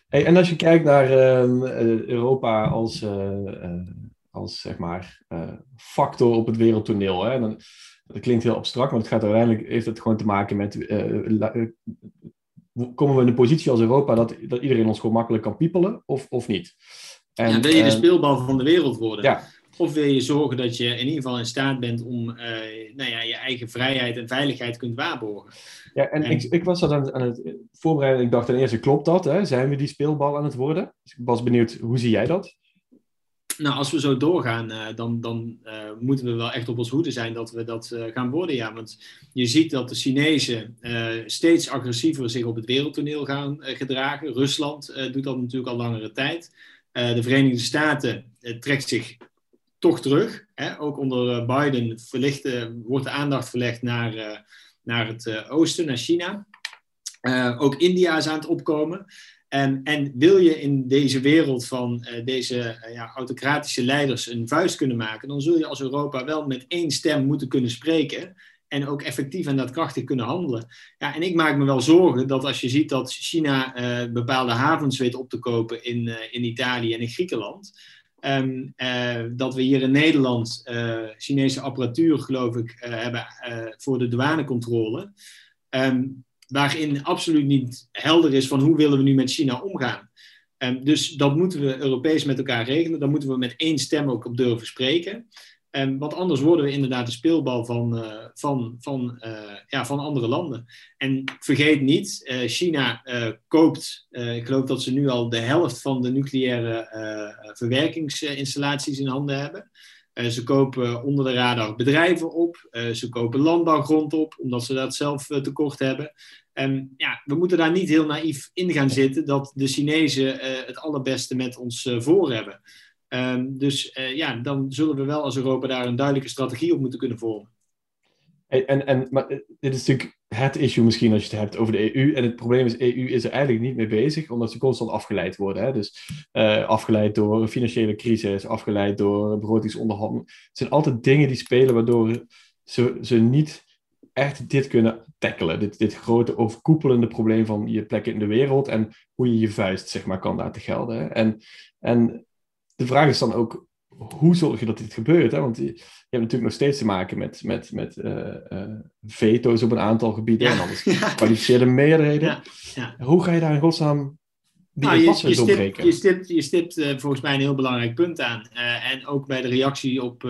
Hey, en als je kijkt naar Europa als als zeg maar uh, factor op het wereldtoneel. Hè? Dan, dat klinkt heel abstract, maar het gaat uiteindelijk heeft het gewoon te maken met uh, komen we in een positie als Europa dat, dat iedereen ons gewoon makkelijk kan piepelen of, of niet? En, ja, wil je de speelbal van de wereld worden? Ja. Of wil je zorgen dat je in ieder geval in staat bent om nou ja, je eigen vrijheid en veiligheid kunt waarborgen? Ja, en, Ik, ik was dat aan, aan, het voorbereiden. Ik dacht ten eerste, klopt dat? Hè? Zijn we die speelbal aan het worden? Dus ik was benieuwd, hoe zie jij dat? Nou, als we zo doorgaan, uh, dan, dan uh, moeten we wel echt op ons hoede zijn dat we dat uh, gaan worden. Ja, want je ziet dat de Chinezen steeds agressiever zich op het wereldtoneel gaan gedragen. Rusland doet dat natuurlijk al langere tijd. de Verenigde Staten trekt zich toch terug. Hè? Ook onder Biden verlicht, wordt de aandacht verlegd naar, naar het oosten, naar China. ook India is aan het opkomen. En, en wil je in deze wereld van uh, deze uh, ja, autocratische leiders een vuist kunnen maken, dan zul je als Europa wel met één stem moeten kunnen spreken en ook effectief en daadkrachtig kunnen handelen. Ja, en ik maak me wel zorgen dat als je ziet dat China uh, bepaalde havens weet op te kopen in, in Italië en in Griekenland, um, dat we hier in Nederland Chinese apparatuur, geloof ik, hebben voor de douanecontrole. Um, waarin absoluut niet helder is van hoe willen we nu met China omgaan. Um, dus dat moeten we Europees met elkaar regelen. Daar moeten we met één stem ook op durven spreken. Um, want anders worden we inderdaad de speelbal van, uh, van, van, uh, ja, van andere landen. En vergeet niet, uh, China koopt, ik geloof dat ze nu al de helft van de nucleaire verwerkingsinstallaties in handen hebben. Ze kopen onder de radar bedrijven op, ze kopen landbouwgrond op, omdat ze dat zelf tekort hebben. En ja, we moeten daar niet heel naïef in gaan zitten dat de Chinezen het allerbeste met ons voor hebben. Um, dus ja, dan zullen we wel als Europa daar een duidelijke strategie op moeten kunnen vormen. En, en, maar dit is natuurlijk het issue misschien als je het hebt over de EU. En het probleem is, EU is er eigenlijk niet mee bezig, omdat ze constant afgeleid worden. Hè? Dus afgeleid door een financiële crisis, afgeleid door begrotingsonderhandelingen. Het zijn altijd dingen die spelen waardoor ze, ze niet echt dit kunnen tackelen. Dit, dit grote overkoepelende probleem van je plek in de wereld en hoe je je vuist zeg maar, kan laten gelden. En, en de vraag is dan ook, hoe zorg je dat dit gebeurt? Hè? Want je, je hebt natuurlijk nog steeds te maken met, met, met uh, uh, veto's op een aantal gebieden en anders gekwalificeerde meerderheden. Ja. Hoe ga je daar in godsnaam nou, je, je, stipt, je, stipt, je stipt uh, volgens mij een heel belangrijk punt aan. En ook bij de reactie op,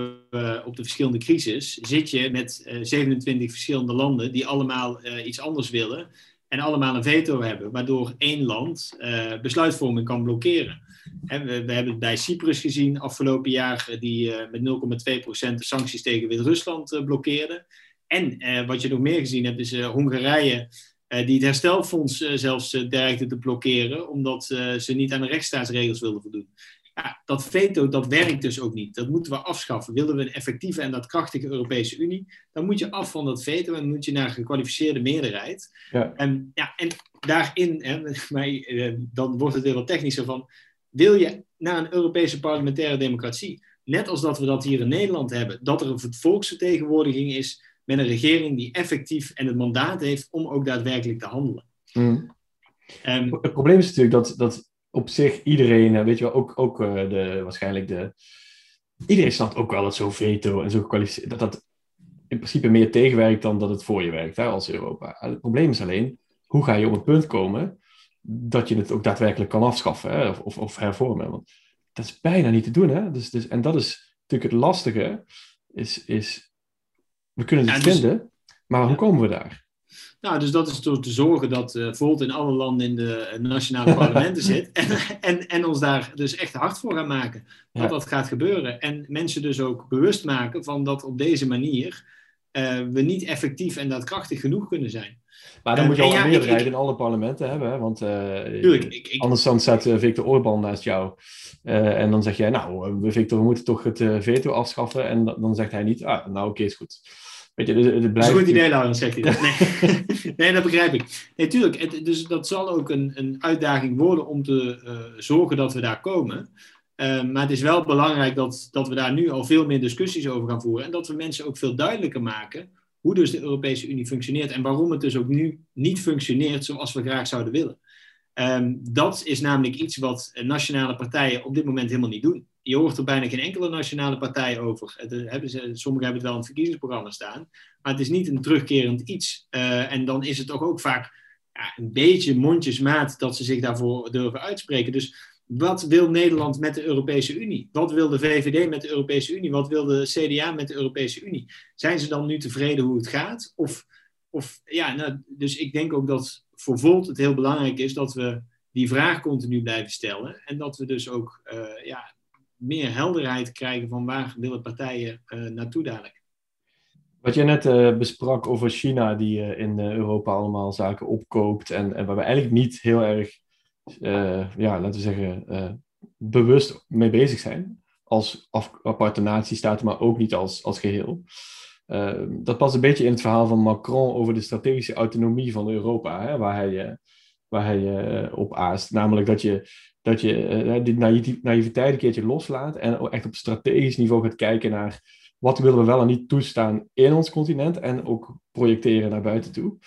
op de verschillende crisis zit je met 27 verschillende landen die allemaal iets anders willen en allemaal een veto hebben, waardoor één land besluitvorming kan blokkeren. En we, we, hebben het bij Cyprus gezien afgelopen jaar, die met 0,2% de sancties tegen Wit-Rusland blokkeerde. En wat je nog meer gezien hebt, is Hongarije uh, die het herstelfonds uh, zelfs uh, dreigde te blokkeren, omdat ze niet aan de rechtsstaatsregels wilden voldoen. Ja, dat veto, dat werkt dus ook niet. Dat moeten we afschaffen. Willen we een effectieve en dat krachtige Europese Unie, dan moet je af van dat veto en moet je naar een gekwalificeerde meerderheid. Ja. En, ja, en daarin, hè, maar, dan wordt het weer wat technischer van, wil je naar een Europese parlementaire democratie, net als dat we dat hier in Nederland hebben, dat er een volksvertegenwoordiging is, met een regering die effectief en het mandaat heeft om ook daadwerkelijk te handelen. Mm. Um, het probleem is natuurlijk dat, dat op zich iedereen, weet je wel, ook, ook uh, de, waarschijnlijk de. Iedereen snapt ook wel dat zo'n veto en zo gekwalificeerd. dat dat in principe meer tegenwerkt dan dat het voor je werkt hè, als Europa. Het probleem is alleen, hoe ga je op een punt komen dat je het ook daadwerkelijk kan afschaffen hè, of, of, hervormen? Want dat is bijna niet te doen. Hè? Dus, dus, en dat is natuurlijk het lastige, is, is we kunnen het dus- vinden, maar hoe komen we daar? Nou, dus dat is door te zorgen dat uh, Volt in alle landen in de eh, nationale parlementen zit. En, en, en, ons daar dus echt hard voor gaan maken. Dat dat gaat gebeuren. En mensen dus ook bewust maken van dat op deze manier uh, we niet effectief en daadkrachtig genoeg kunnen zijn. Maar dan moet je al een meerderheid in alle parlementen hebben. Hè? Want tuurlijk, ik, ik, anders dan staat Victor Orban naast jou. en dan zeg jij, nou, Victor, we moeten toch het veto afschaffen. En dan, zegt hij niet, ah, nou oké, is goed. Weet je, dus het blijft... Dat is een goed idee, Laurens, zegt hij dat. Nee. nee, dat begrijp ik. Nee, tuurlijk. dus dat zal ook een, een uitdaging worden om te uh, zorgen dat we daar komen. Uh, maar het is wel belangrijk dat, dat we daar nu al veel meer discussies over gaan voeren. En dat we mensen ook veel duidelijker maken hoe dus de Europese Unie functioneert. En waarom het dus ook nu niet functioneert zoals we graag zouden willen. Um, dat is namelijk iets wat nationale partijen op dit moment helemaal niet doen je hoort er bijna geen enkele nationale partij over. Het, eh, hebben ze, sommigen hebben het wel in het verkiezingsprogramma staan. Maar het is niet een terugkerend iets. Uh, en dan is het toch ook vaak ja, een beetje mondjesmaat dat ze zich daarvoor durven uitspreken. Dus wat wil Nederland met de Europese Unie? Wat wil de VVD met de Europese Unie? Wat wil de CDA met de Europese Unie? Zijn ze dan nu tevreden hoe het gaat? Of, of ja, nou, dus ik denk ook dat voor Volt het heel belangrijk is dat we die vraag continu blijven stellen. En dat we dus ook uh, ja, meer helderheid krijgen van waar willen partijen naartoe dadelijk. Wat je net uh, besprak over China, die in Europa allemaal zaken opkoopt en, en waar we eigenlijk niet heel erg, ja, laten we zeggen, bewust mee bezig zijn. Als af, aparte natiestaten, maar ook niet als, als geheel. dat past een beetje in het verhaal van Macron over de strategische autonomie van Europa, hè, waar hij, waar hij op aast. Namelijk dat je, dat je die naïviteit een keertje loslaat en echt op strategisch niveau gaat kijken naar wat willen we wel en niet toestaan in ons continent en ook projecteren naar buiten toe.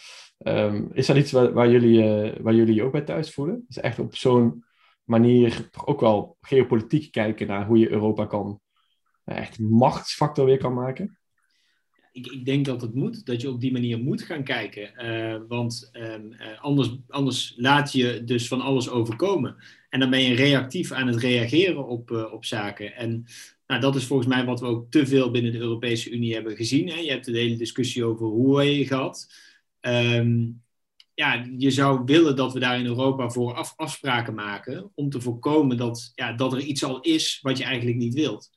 Ehm, is dat iets waar, jullie, uh, waar jullie je ook bij thuis voelen? Dus echt op zo'n manier toch ook wel geopolitiek kijken naar hoe je Europa kan, uh, echt machtsfactor weer kan maken? Ik, ik, denk dat het moet, dat je op die manier moet gaan kijken. Uh, want um, anders, anders laat je dus van alles overkomen. En dan ben je reactief aan het reageren op, op zaken. En nou, dat is volgens mij wat we ook te veel binnen de Europese Unie hebben gezien. Hè. Je hebt de hele discussie over Huawei gehad. Um, ja, je zou willen dat we daar in Europa voor af, afspraken maken om te voorkomen dat, ja, dat er iets al is wat je eigenlijk niet wilt.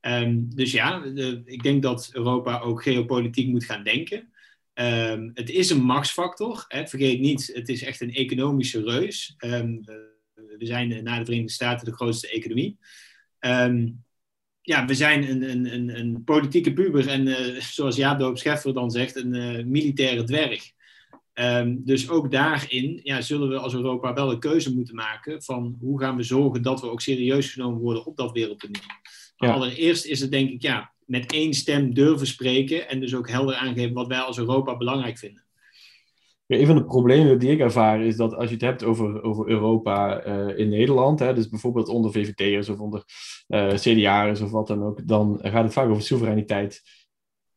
Um, dus ja, ik denk dat Europa ook geopolitiek moet gaan denken. Um, het is een machtsfactor. Hè. Vergeet niet, het is echt een economische reus. we zijn na de Verenigde Staten de grootste economie. Ja, we zijn een, een, een, een politieke puber en uh, zoals Jaap Doop Scheffer dan zegt, een uh, militaire dwerg. Um, dus ook daarin ja, zullen we als Europa wel een keuze moeten maken van hoe gaan we zorgen dat we ook serieus genomen worden op dat wereldtoneel. Ja. Allereerst is het denk ik ja, met één stem durven spreken en dus ook helder aangeven wat wij als Europa belangrijk vinden. Een van de problemen die ik ervaar is dat als je het hebt over, over Europa uh, in Nederland, hè, dus bijvoorbeeld onder VVD'ers of onder uh, CDA'ers of wat dan ook, dan gaat het vaak over soevereiniteit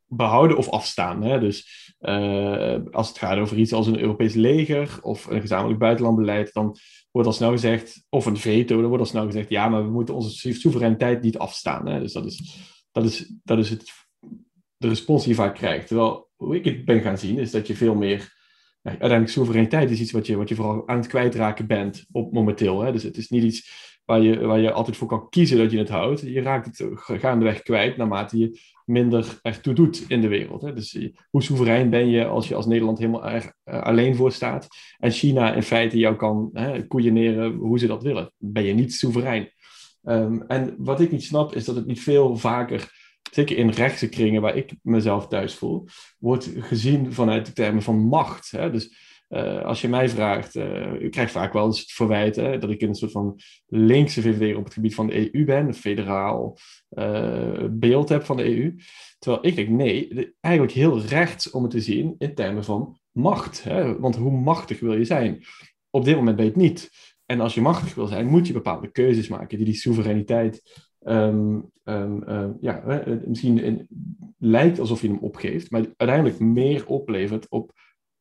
behouden of afstaan. Hè? Dus uh, als het gaat over iets als een Europees leger of een gezamenlijk buitenlandbeleid, dan wordt al snel gezegd, of een veto, dan wordt al snel gezegd, ja, maar we moeten onze soevereiniteit niet afstaan. Hè? Dus dat is, dat is, dat is het, de respons die je vaak krijgt. Terwijl hoe ik het ben gaan zien, is dat je veel meer uiteindelijk soevereiniteit is iets wat je, wat je vooral aan het kwijtraken bent op momenteel. Hè? Dus het is niet iets waar je, waar je altijd voor kan kiezen dat je het houdt. Je raakt het gaandeweg kwijt naarmate je minder ertoe doet in de wereld. Hè? Dus hoe soeverein ben je als je als Nederland helemaal er uh, alleen voor staat en China in feite jou kan hè, koeieneren hoe ze dat willen. Ben je niet soeverein. Um, en wat ik niet snap is dat het niet veel vaker zeker in rechtse kringen waar ik mezelf thuis voel, wordt gezien vanuit de termen van macht. Hè? Dus uh, als je mij vraagt, uh, ik krijg vaak wel eens het verwijt dat ik in een soort van linkse VVD op het gebied van de EU ben, een federaal uh, beeld heb van de EU. Terwijl ik denk, nee, eigenlijk heel rechts om het te zien in termen van macht. Hè? Want hoe machtig wil je zijn? Op dit moment ben je het niet. En als je machtig wil zijn, moet je bepaalde keuzes maken die die soevereiniteit um, um, ja, misschien lijkt alsof je hem opgeeft, maar uiteindelijk meer oplevert op,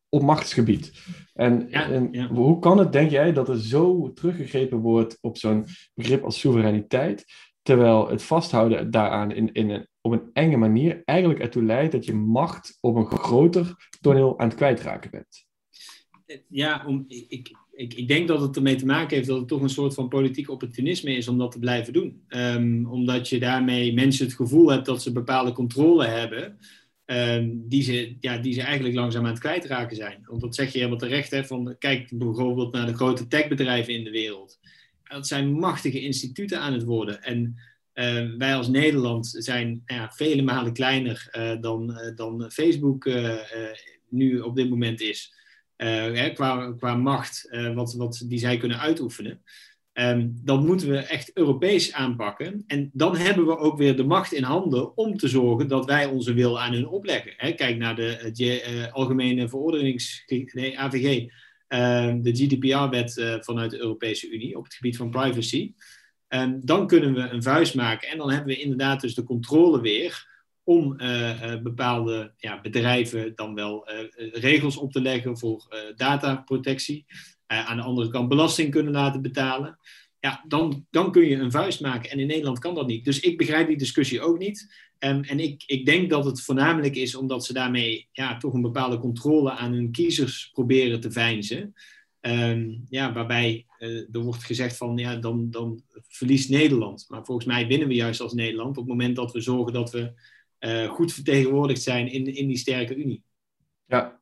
op machtsgebied. En, en hoe kan het, denk jij, dat er zo teruggegrepen wordt op zo'n begrip als soevereiniteit, terwijl het vasthouden daaraan in, in een, op een enge manier eigenlijk ertoe leidt dat je macht op een groter toneel aan het kwijtraken bent? Ja, om, ik, ik, ik, denk dat het ermee te maken heeft dat het toch een soort van politiek opportunisme is om dat te blijven doen. Um, omdat je daarmee mensen het gevoel hebt dat ze bepaalde controle hebben, um, die, ze, ja, die ze eigenlijk langzaam aan het kwijtraken zijn. Want dat zeg je helemaal terecht, hè, van, kijk bijvoorbeeld naar de grote techbedrijven in de wereld. Dat zijn machtige instituten aan het worden. En uh, wij als Nederland zijn ja, vele malen kleiner uh, dan, uh, dan Facebook nu op dit moment is. Eh, hè, qua, qua macht uh, wat, wat die zij kunnen uitoefenen. Um, dan moeten we echt Europees aanpakken. En dan hebben we ook weer de macht in handen om te zorgen dat wij onze wil aan hun opleggen. Hè, kijk naar de uh, Algemene Verordenings, nee, AVG, ehm, de GDPR-wet vanuit de Europese Unie op het gebied van privacy. Um, dan kunnen we een vuist maken en dan hebben we inderdaad dus de controle weer om uh, bepaalde ja, bedrijven dan wel uh, regels op te leggen voor dataprotectie. aan de andere kant belasting kunnen laten betalen. Ja, dan, dan kun je een vuist maken. En in Nederland kan dat niet. Dus ik begrijp die discussie ook niet. Um, en ik, ik denk dat het voornamelijk is omdat ze daarmee ja, toch een bepaalde controle aan hun kiezers proberen te veinzen. Ehm, ja, waarbij er wordt gezegd van ja, dan, dan verliest Nederland. Maar volgens mij winnen we juist als Nederland op het moment dat we zorgen dat we goed vertegenwoordigd zijn in, in die sterke Unie. Ja,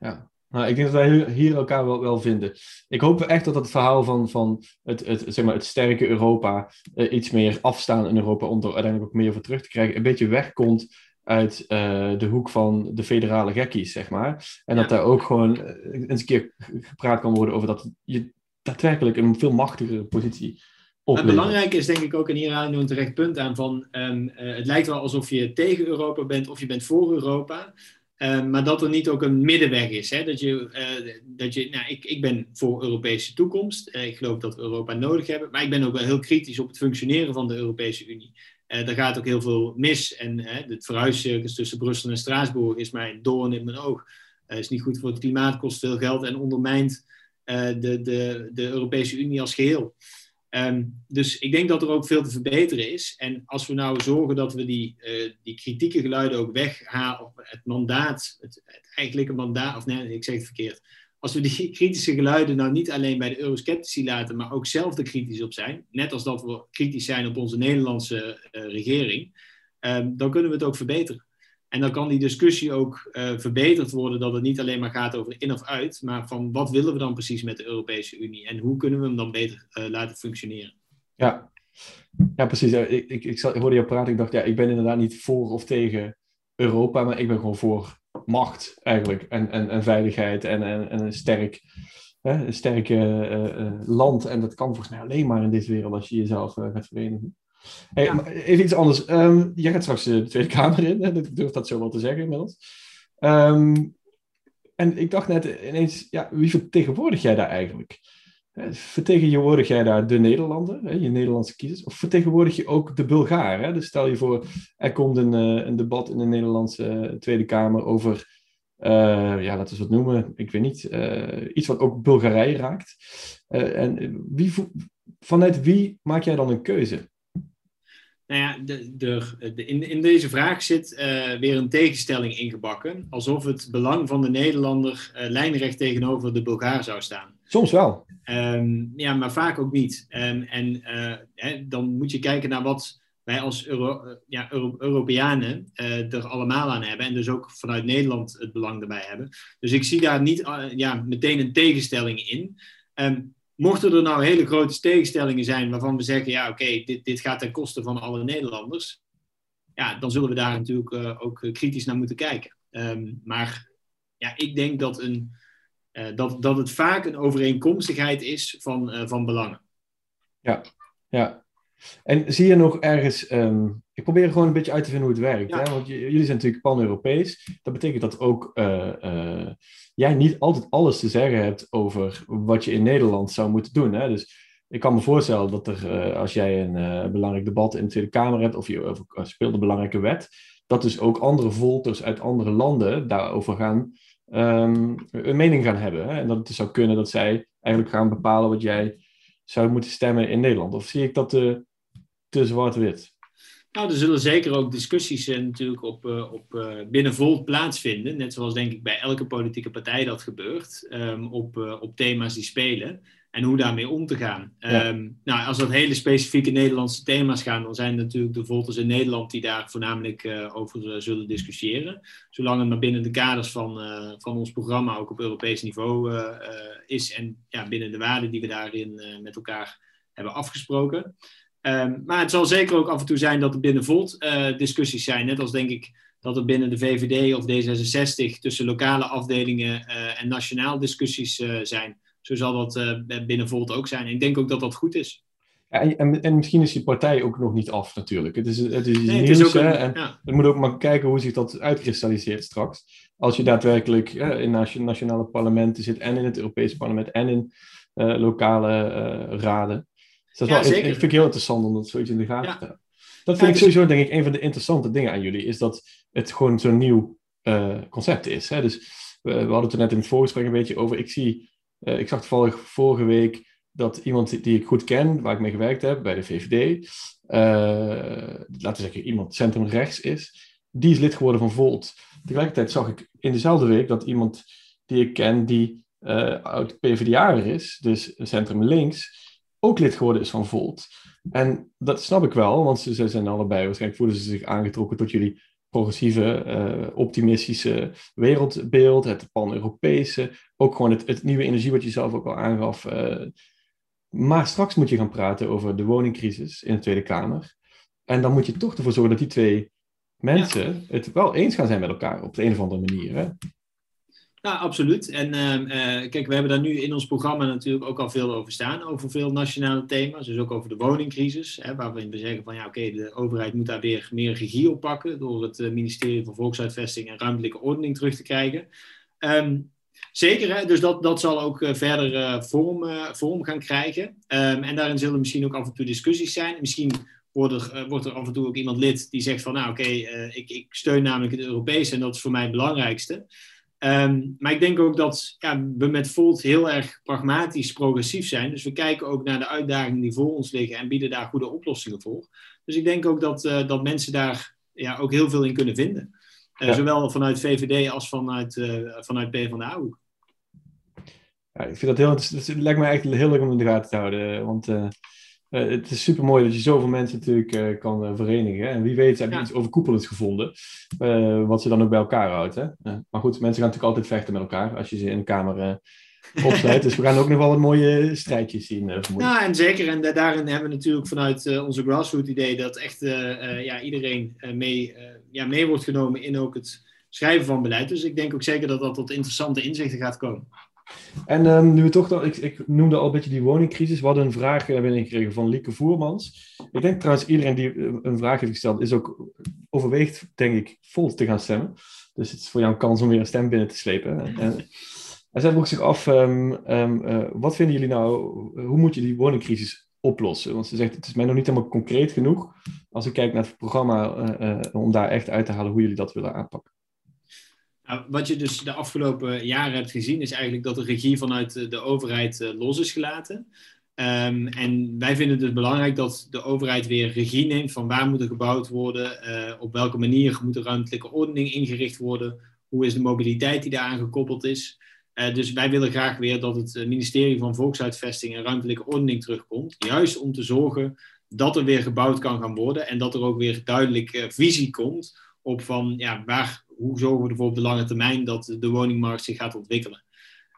ja. Nou, ik denk dat wij hier elkaar wel, wel vinden. Ik hoop echt dat het verhaal van, van het, het, zeg maar, het sterke Europa, uh, iets meer afstaan in Europa om er uiteindelijk ook meer voor terug te krijgen, een beetje wegkomt uit uh, de hoek van de federale gekkies, zeg maar. En dat daar ook gewoon uh, eens een keer gepraat kan worden over dat je daadwerkelijk een veel machtigere positie het belangrijke is denk ik ook, en hier aan een terecht punt aan, van um, uh, het lijkt wel alsof je tegen Europa bent of je bent voor Europa. Ehm, maar dat er niet ook een middenweg is. Hè? Dat je, uh, dat je nou, ik, ik ben voor Europese toekomst. Uh, ik geloof dat we Europa nodig hebben. Maar ik ben ook wel heel kritisch op het functioneren van de Europese Unie. Daar gaat ook heel veel mis. En het verhuiscircus tussen Brussel en Straatsburg is mij een doorn in mijn oog. is niet goed voor het klimaat, kost veel geld en ondermijnt de, de, de Europese Unie als geheel. Um, dus ik denk dat er ook veel te verbeteren is. En als we nou zorgen dat we die, uh, die kritieke geluiden ook weghalen, het mandaat, het, eigenlijke mandaat, of nee, ik zeg het verkeerd. Als we die kritische geluiden nou niet alleen bij de eurosceptici laten, maar ook zelf er kritisch op zijn, net als dat we kritisch zijn op onze Nederlandse uh, regering, um, dan kunnen we het ook verbeteren. En dan kan die discussie ook uh, verbeterd worden, dat het niet alleen maar gaat over in of uit, maar van wat willen we dan precies met de Europese Unie en hoe kunnen we hem dan beter uh, laten functioneren. Ja, ja precies. Ik, ik, ik, hoorde je praten, ik dacht, ja, ik ben inderdaad niet voor of tegen Europa, maar ik ben gewoon voor macht eigenlijk en, en, en veiligheid en, en, en een sterk, hè, een sterke uh, land. En dat kan volgens mij alleen maar in deze wereld als je jezelf gaat verenigen. Hey, ja. Even iets anders. Um, jij gaat straks de Tweede Kamer in. Hè? Ik durf dat zo wel te zeggen inmiddels. Um, en ik dacht net ineens, ja, wie vertegenwoordig jij daar eigenlijk? Vertegenwoordig jij daar de Nederlanden, hè, je Nederlandse kiezers? Of vertegenwoordig je ook de Bulgaren? Dus stel je voor, er komt een, uh, een debat in de Nederlandse Tweede Kamer over, uh, ja, laten we het noemen, ik weet niet, uh, iets wat ook Bulgarije raakt. en wie, vanuit wie maak jij dan een keuze? Nou ja, de, de, de, in, in deze vraag zit uh, weer een tegenstelling ingebakken. Alsof het belang van de Nederlander uh, lijnrecht tegenover de Bulgaar zou staan. Soms wel. Um, ja, maar vaak ook niet. Um, en uh, hè, dan moet je kijken naar wat wij als Euro, ja, Euro Europeanen er allemaal aan hebben. En dus ook vanuit Nederland het belang erbij hebben. Dus ik zie daar niet ja, meteen een tegenstelling in. Um, Mochten er nou hele grote tegenstellingen zijn waarvan we zeggen, ja oké, dit, dit gaat ten koste van alle Nederlanders, ja, dan zullen we daar natuurlijk uh, ook kritisch naar moeten kijken. Um, maar ja, ik denk dat, een, uh, dat, dat het vaak een overeenkomstigheid is van, van belangen. Ja, ja. En zie je nog ergens, um, ik probeer gewoon een beetje uit te vinden hoe het werkt. Ja. Hè? Want jullie zijn natuurlijk pan-Europees. Dat betekent dat ook jij niet altijd alles te zeggen hebt over wat je in Nederland zou moeten doen. Hè? Dus ik kan me voorstellen dat er, uh, als jij een belangrijk debat in de Tweede Kamer hebt of je of, speelt een belangrijke wet, dat dus ook andere volters uit andere landen daarover gaan um, een mening gaan hebben. Hè? En dat het dus zou kunnen dat zij eigenlijk gaan bepalen wat jij zou moeten stemmen in Nederland. Of zie ik dat te, te zwart-wit? Nou, er zullen zeker ook discussies uh, natuurlijk op, uh, op uh, binnen Volt plaatsvinden. Net zoals denk ik bij elke politieke partij dat gebeurt. Um, op, op thema's die spelen. En hoe daarmee om te gaan. Ja. Um, nou, als dat hele specifieke Nederlandse thema's gaan, dan zijn natuurlijk de Volters in Nederland die daar voornamelijk over zullen discussiëren. Zolang het maar binnen de kaders van, van ons programma ook op Europees niveau is. En ja, binnen de waarden die we daarin met elkaar hebben afgesproken. Um, maar het zal zeker ook af en toe zijn dat er binnen Volt uh, discussies zijn. Net als denk ik dat er binnen de VVD of D66 tussen lokale afdelingen uh, en nationaal discussies uh, zijn. Zo zal dat binnen Volt ook zijn. En ik denk ook dat dat goed is. Ja, en, en, misschien is die partij ook nog niet af natuurlijk. Het is, het is nee, nieuws, het is ook een, en ja. we moeten ook maar kijken hoe zich dat uitkristalliseert straks. Als je daadwerkelijk in nationale parlementen zit en in het Europese parlement en in lokale raden. Dus dat ja, wel, zeker. Ik, vind ik heel interessant om dat zoiets in de gaten te hebben. Dat vind ik dus- sowieso, denk ik, een van de interessante dingen aan jullie. Is dat het gewoon zo'n nieuw uh, concept is. Hè? Dus we, we, hadden het er net in het voorgesprek een beetje over. Ik, zie, uh, ik zag toevallig vorige week dat iemand die ik goed ken, waar ik mee gewerkt heb bij de VVD, uh, laten we zeggen iemand centrumrechts is, die is lid geworden van Volt. Tegelijkertijd zag ik in dezelfde week dat iemand die ik ken, die oud PvdA is, dus centrum links, ook lid geworden is van Volt. En dat snap ik wel, want ze, ze zijn allebei, waarschijnlijk voelen ze zich aangetrokken tot jullie progressieve, uh, optimistische wereldbeeld, het pan-Europese, ook gewoon het, het, nieuwe energie wat je zelf ook al aangaf. Uh, maar straks moet je gaan praten over de woningcrisis in de Tweede Kamer. En dan moet je toch ervoor zorgen dat die twee mensen het wel eens gaan zijn met elkaar op de een of andere manier. Hè? Nou, absoluut. En uh, kijk, we hebben daar nu in ons programma natuurlijk ook al veel over staan, over veel nationale thema's. Dus ook over de woningcrisis, hè, waarin we zeggen van ja, oké, de overheid moet daar weer meer regie op pakken door het uh, ministerie van Volksuitvesting en Ruimtelijke Ordening terug te krijgen. Um, zeker, hè, dus dat, dat zal ook uh, verder vorm, vorm gaan krijgen. Um, en daarin zullen misschien ook af en toe discussies zijn. Misschien wordt er, wordt er af en toe ook iemand lid die zegt van nou oké, ik, ik steun namelijk het Europese en dat is voor mij het belangrijkste. Um, maar ik denk ook dat ja, we met Volt heel erg pragmatisch progressief zijn. Dus we kijken ook naar de uitdagingen die voor ons liggen en bieden daar goede oplossingen voor. Dus ik denk ook dat, uh, dat mensen daar ja, ook heel veel in kunnen vinden. Uh, ja. Zowel vanuit VVD als vanuit, uh, vanuit PvdA-hoek. Ja, ik vind dat heel, het lijkt me echt heel leuk om in de gaten te houden. Want uh, het is super mooi dat je zoveel mensen natuurlijk uh, kan uh, verenigen. En wie weet hebben ja. iets overkoepelends gevonden, wat ze dan ook bij elkaar houdt. Hè? maar goed, mensen gaan natuurlijk altijd vechten met elkaar als je ze in de kamer opsluit. dus we gaan ook nog wel wat mooie strijdjes zien. ja, en zeker. En daarin hebben we natuurlijk vanuit onze grassroots idee dat echt ja, iedereen mee, ja, mee wordt genomen in ook het schrijven van beleid. Dus ik denk ook zeker dat dat tot interessante inzichten gaat komen. En um, nu we toch dan, ik, ik, noemde al een beetje die woningcrisis. We hadden een vraag uh, binnengekregen van Lieke Voermans. Ik denk trouwens, iedereen die uh, een vraag heeft gesteld, is ook overweegt, denk ik, vol te gaan stemmen. Dus het is voor jou een kans om weer een stem binnen te slepen. En, zij vroeg zich af, um, um, uh, wat vinden jullie nou, hoe moet je die woningcrisis oplossen? Want ze zegt, het is mij nog niet helemaal concreet genoeg. Als ik kijk naar het programma, om daar echt uit te halen hoe jullie dat willen aanpakken. Nou, wat je dus de afgelopen jaren hebt gezien, is eigenlijk dat de regie vanuit de overheid uh, los is gelaten. Um, en wij vinden het dus belangrijk dat de overheid weer regie neemt van waar moet er gebouwd worden, uh, op welke manier moet de ruimtelijke ordening ingericht worden, hoe is de mobiliteit die daaraan gekoppeld is. Uh, dus wij willen graag weer dat het ministerie van Volksuitvesting en Ruimtelijke Ordening terugkomt, juist om te zorgen dat er weer gebouwd kan gaan worden en dat er ook weer duidelijk visie komt op van ja, waar, hoe zorgen we ervoor op de lange termijn dat de woningmarkt zich gaat ontwikkelen.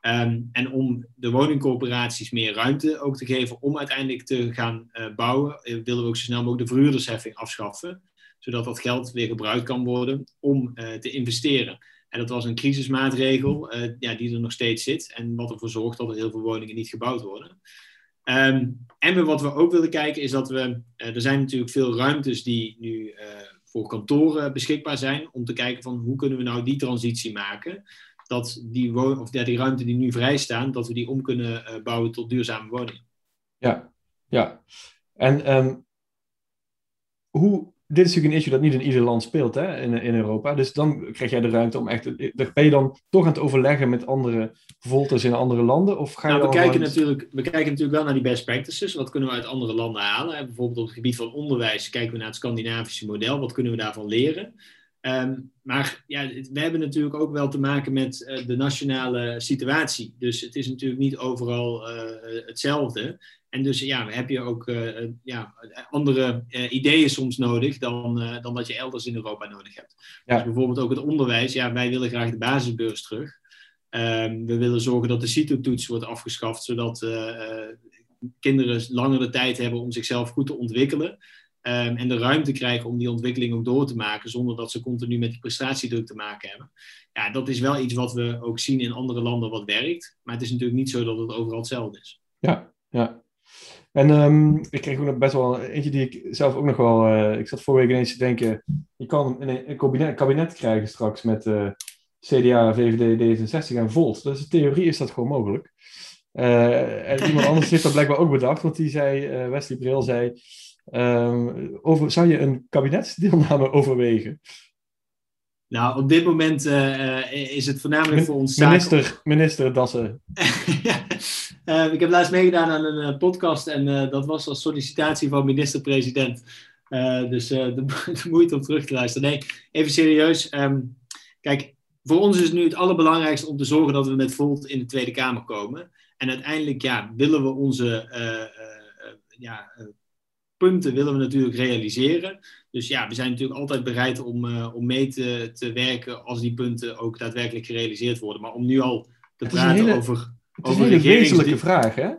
Um, en om de woningcorporaties meer ruimte ook te geven om uiteindelijk te gaan uh, bouwen, uh, willen we ook zo snel mogelijk de verhuurdersheffing afschaffen, zodat dat geld weer gebruikt kan worden om uh, te investeren. En dat was een crisismaatregel ja, die er nog steeds zit en wat ervoor zorgt dat er heel veel woningen niet gebouwd worden. Um, en wat we ook willen kijken is dat we, er zijn natuurlijk veel ruimtes die nu voor kantoren beschikbaar zijn. Om te kijken van hoe kunnen we nou die transitie maken. Dat die, of ja, die ruimte die nu vrij staan, dat we die om kunnen uh, bouwen tot duurzame woningen. Ja, ja. En um, hoe, dit is natuurlijk een issue dat niet in ieder land speelt hè, in, in Europa. Dus dan krijg jij de ruimte om echt. Ben je dan toch aan het overleggen met andere volters in andere landen? Of ga je nou, we, kijken natuurlijk, we kijken natuurlijk wel naar die best practices. Wat kunnen we uit andere landen halen? Bijvoorbeeld op het gebied van onderwijs kijken we naar het Scandinavische model. Wat kunnen we daarvan leren? Um, maar ja, we hebben natuurlijk ook wel te maken met uh, de nationale situatie. Dus het is natuurlijk niet overal uh, hetzelfde. En dus ja, heb je ook uh, ja, andere ideeën soms nodig dan, dan dat je elders in Europa nodig hebt. Ja. Dus bijvoorbeeld ook het onderwijs. Ja, wij willen graag de basisbeurs terug. Um, we willen zorgen dat de CITO-toets wordt afgeschaft, zodat kinderen langer de tijd hebben om zichzelf goed te ontwikkelen. Um, en de ruimte krijgen om die ontwikkeling ook door te maken, zonder dat ze continu met die prestatiedruk te maken hebben. Ja, dat is wel iets wat we ook zien in andere landen wat werkt. Maar het is natuurlijk niet zo dat het overal hetzelfde is. Ja, ja. En um, ik kreeg ook nog best wel eentje die ik zelf ook nog wel. Uh, ik zat vorige week ineens te denken. Je kan een, een kabinet, kabinet, krijgen straks met uh, CDA, VVD, D66 en Volt. Dus in theorie is dat gewoon mogelijk. Uh, en iemand anders heeft dat blijkbaar ook bedacht, want die zei, Wesley Bril zei. Um, over, zou je een kabinetsdeelname overwegen? Nou, op dit moment uh, is het voornamelijk Min voor ons Minister, zaak... minister Dassen. uh, ik heb laatst meegedaan aan een podcast en dat was als sollicitatie van minister-president. dus de, de, moeite om terug te luisteren. Nee, even serieus. Um, kijk, voor ons is het nu het allerbelangrijkste om te zorgen dat we met Volt in de Tweede Kamer komen. En uiteindelijk ja, willen we onze ja, punten willen we natuurlijk realiseren. Dus ja, we zijn natuurlijk altijd bereid om, om mee te, te werken als die punten ook daadwerkelijk gerealiseerd worden. Maar om nu al te praten over. Het is een hele wezenlijke vraag, hè?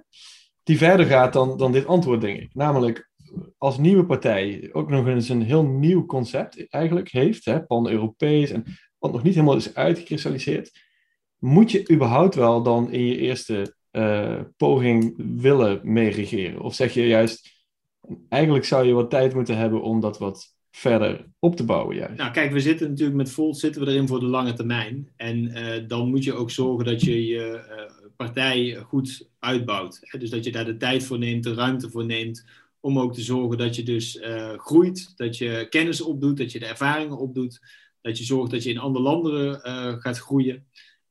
Die verder gaat dan, dan dit antwoord, denk ik. Namelijk, als nieuwe partij ook nog eens een heel nieuw concept eigenlijk heeft, hè, pan-Europees, en wat nog niet helemaal is uitgekristalliseerd, moet je überhaupt wel dan in je eerste uh, poging willen meeregeren? Of zeg je juist, eigenlijk zou je wat tijd moeten hebben om dat wat verder op te bouwen juist? Nou kijk, we zitten natuurlijk met Volt zitten we erin voor de lange termijn. En uh, dan moet je ook zorgen dat je je uh, partij goed uitbouwt. Hè? Dus dat je daar de tijd voor neemt, de ruimte voor neemt om ook te zorgen dat je dus uh, groeit, dat je kennis opdoet, dat je de ervaringen opdoet, dat je zorgt dat je in andere landen gaat groeien.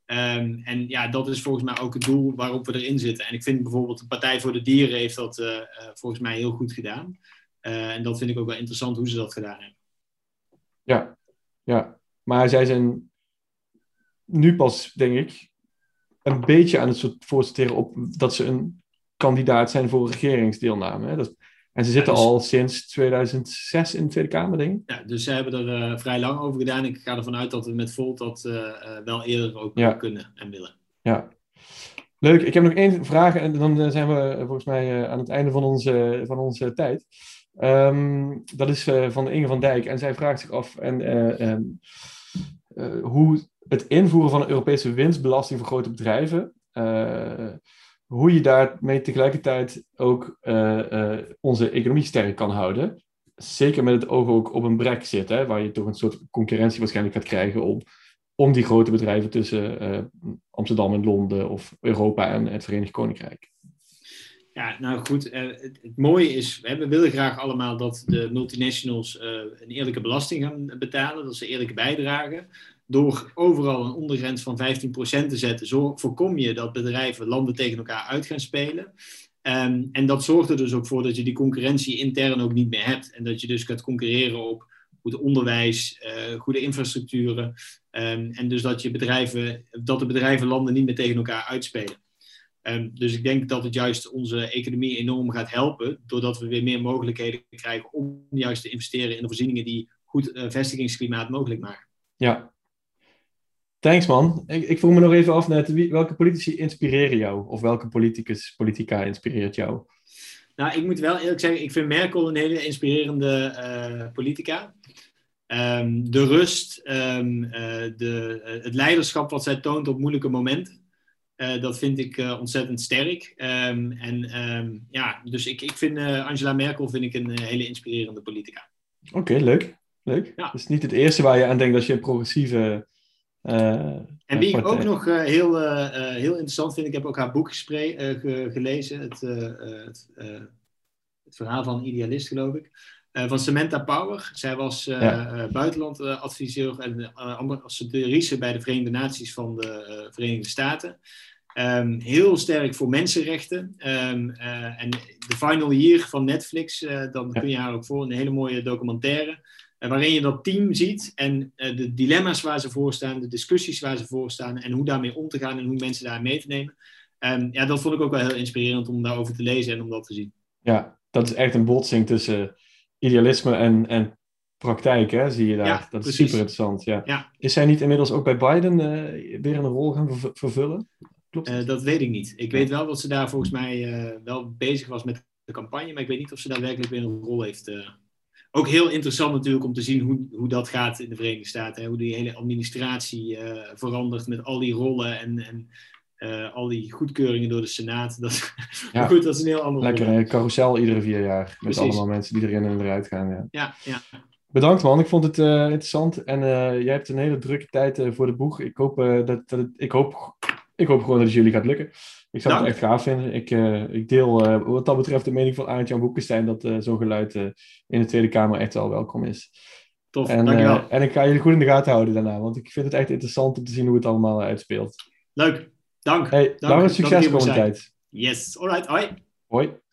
Um, en ja, dat is volgens mij ook het doel waarop we erin zitten. En ik vind bijvoorbeeld de Partij voor de Dieren heeft dat uh, volgens mij heel goed gedaan. en dat vind ik ook wel interessant hoe ze dat gedaan hebben. Ja, ja. maar zij zijn nu pas, denk ik, een beetje aan het voorstellen op dat ze een kandidaat zijn voor regeringsdeelname. Hè? Dat, en ze zitten dus- al sinds 2006 in de Tweede Kamer, denk ik. Ja, dus ze hebben er uh, vrij lang over gedaan. Ik ga ervan uit dat we met Volt dat uh, wel eerder ook ja. kunnen en willen. Ja. Leuk. Ik heb nog één vraag en dan zijn we volgens mij aan het einde van onze, van onze tijd. Um, dat is van Inge van Dijk en zij vraagt zich af en, um, hoe het invoeren van een Europese winstbelasting voor grote bedrijven hoe je daarmee tegelijkertijd ook uh, uh, onze economie sterk kan houden. Zeker met het oog ook op een brexit, hè, waar je toch een soort concurrentie waarschijnlijk gaat krijgen om, om die grote bedrijven tussen uh, Amsterdam en Londen of Europa en het Verenigd Koninkrijk. Ja, nou goed. Het, het, mooie is, we willen graag allemaal dat de multinationals een eerlijke belasting gaan betalen, dat ze eerlijke bijdragen door overal een ondergrens van 15% te zetten, zo voorkom je dat bedrijven landen tegen elkaar uit gaan spelen. Um, en dat zorgt er dus ook voor dat je die concurrentie intern ook niet meer hebt. En dat je dus gaat concurreren op goed onderwijs, uh, goede infrastructuren. Um, en dus dat, je bedrijven, dat de bedrijven landen niet meer tegen elkaar uitspelen. Um, dus ik denk dat het juist onze economie enorm gaat helpen, doordat we weer meer mogelijkheden krijgen om juist te investeren in de voorzieningen die goed uh, vestigingsklimaat mogelijk maken. Ja, Thanks man. Ik, ik vroeg me nog even af net, wie, welke politici inspireren jou? Of welke politicus, politica inspireert jou? Nou, ik moet wel eerlijk zeggen, ik vind Merkel een hele inspirerende uh, politica. Um, de rust, um, uh, de, uh, het leiderschap wat zij toont op moeilijke momenten. dat vind ik ontzettend sterk. Um, en ja, dus ik, ik vind Angela Merkel vind ik een hele inspirerende politica. Oké, okay, leuk. Leuk. Ja. Dat is niet het eerste waar je aan denkt als je een progressieve en wie ik ook nog uh, heel, uh, heel interessant vind, ik heb ook haar boek ge gelezen, het, het, het, verhaal van Idealist, geloof ik, van Samantha Power. Zij was ja. buitenlandadviseur en ambassadrice bij de Verenigde Naties van de Verenigde Staten. Um, heel sterk voor mensenrechten. Um, en The Final Year van Netflix, dan ja. kun je haar ook voor een hele mooie documentaire waarin je dat team ziet en uh, de dilemma's waar ze voor staan, de discussies waar ze voor staan en hoe daarmee om te gaan en hoe mensen daar mee te nemen. Um, ja, dat vond ik ook wel heel inspirerend om daarover te lezen en om dat te zien. Ja, dat is echt een botsing tussen idealisme en, en praktijk, hè, zie je daar. Ja, dat is super interessant. Ja. ja. Is zij niet inmiddels ook bij Biden uh, weer een rol gaan vervullen? Klopt uh, dat weet ik niet. Ik weet wel dat ze daar volgens mij wel bezig was met de campagne, maar ik weet niet of ze daadwerkelijk weer een rol heeft ook heel interessant natuurlijk om te zien hoe, hoe dat gaat in de Verenigde Staten. Hè? Hoe die hele administratie uh, verandert met al die rollen en, en uh, al die goedkeuringen door de Senaat. Dat, ja. goed, dat is een heel ander Lekker een carousel iedere vier jaar. Met allemaal mensen die erin en eruit gaan. Ja, ja. ja. Bedankt man, ik vond het uh, interessant. En jij hebt een hele drukke tijd voor de boeg. Ik hoop, dat, dat het, ik, hoop, ik hoop gewoon dat het jullie gaat lukken. Ik zou het echt gaaf vinden. Ik, uh, ik deel uh, wat dat betreft de mening van Arend-Jan Boekenstein dat uh, zo'n geluid in de Tweede Kamer echt wel welkom is. Tof, en, dankjewel. en ik ga jullie goed in de gaten houden daarna, want ik vind het echt interessant om te zien hoe het allemaal uitspeelt. Leuk, dank. Hey, dank. Lang succes de komende tijd. Yes, alright, hoi. Hoi.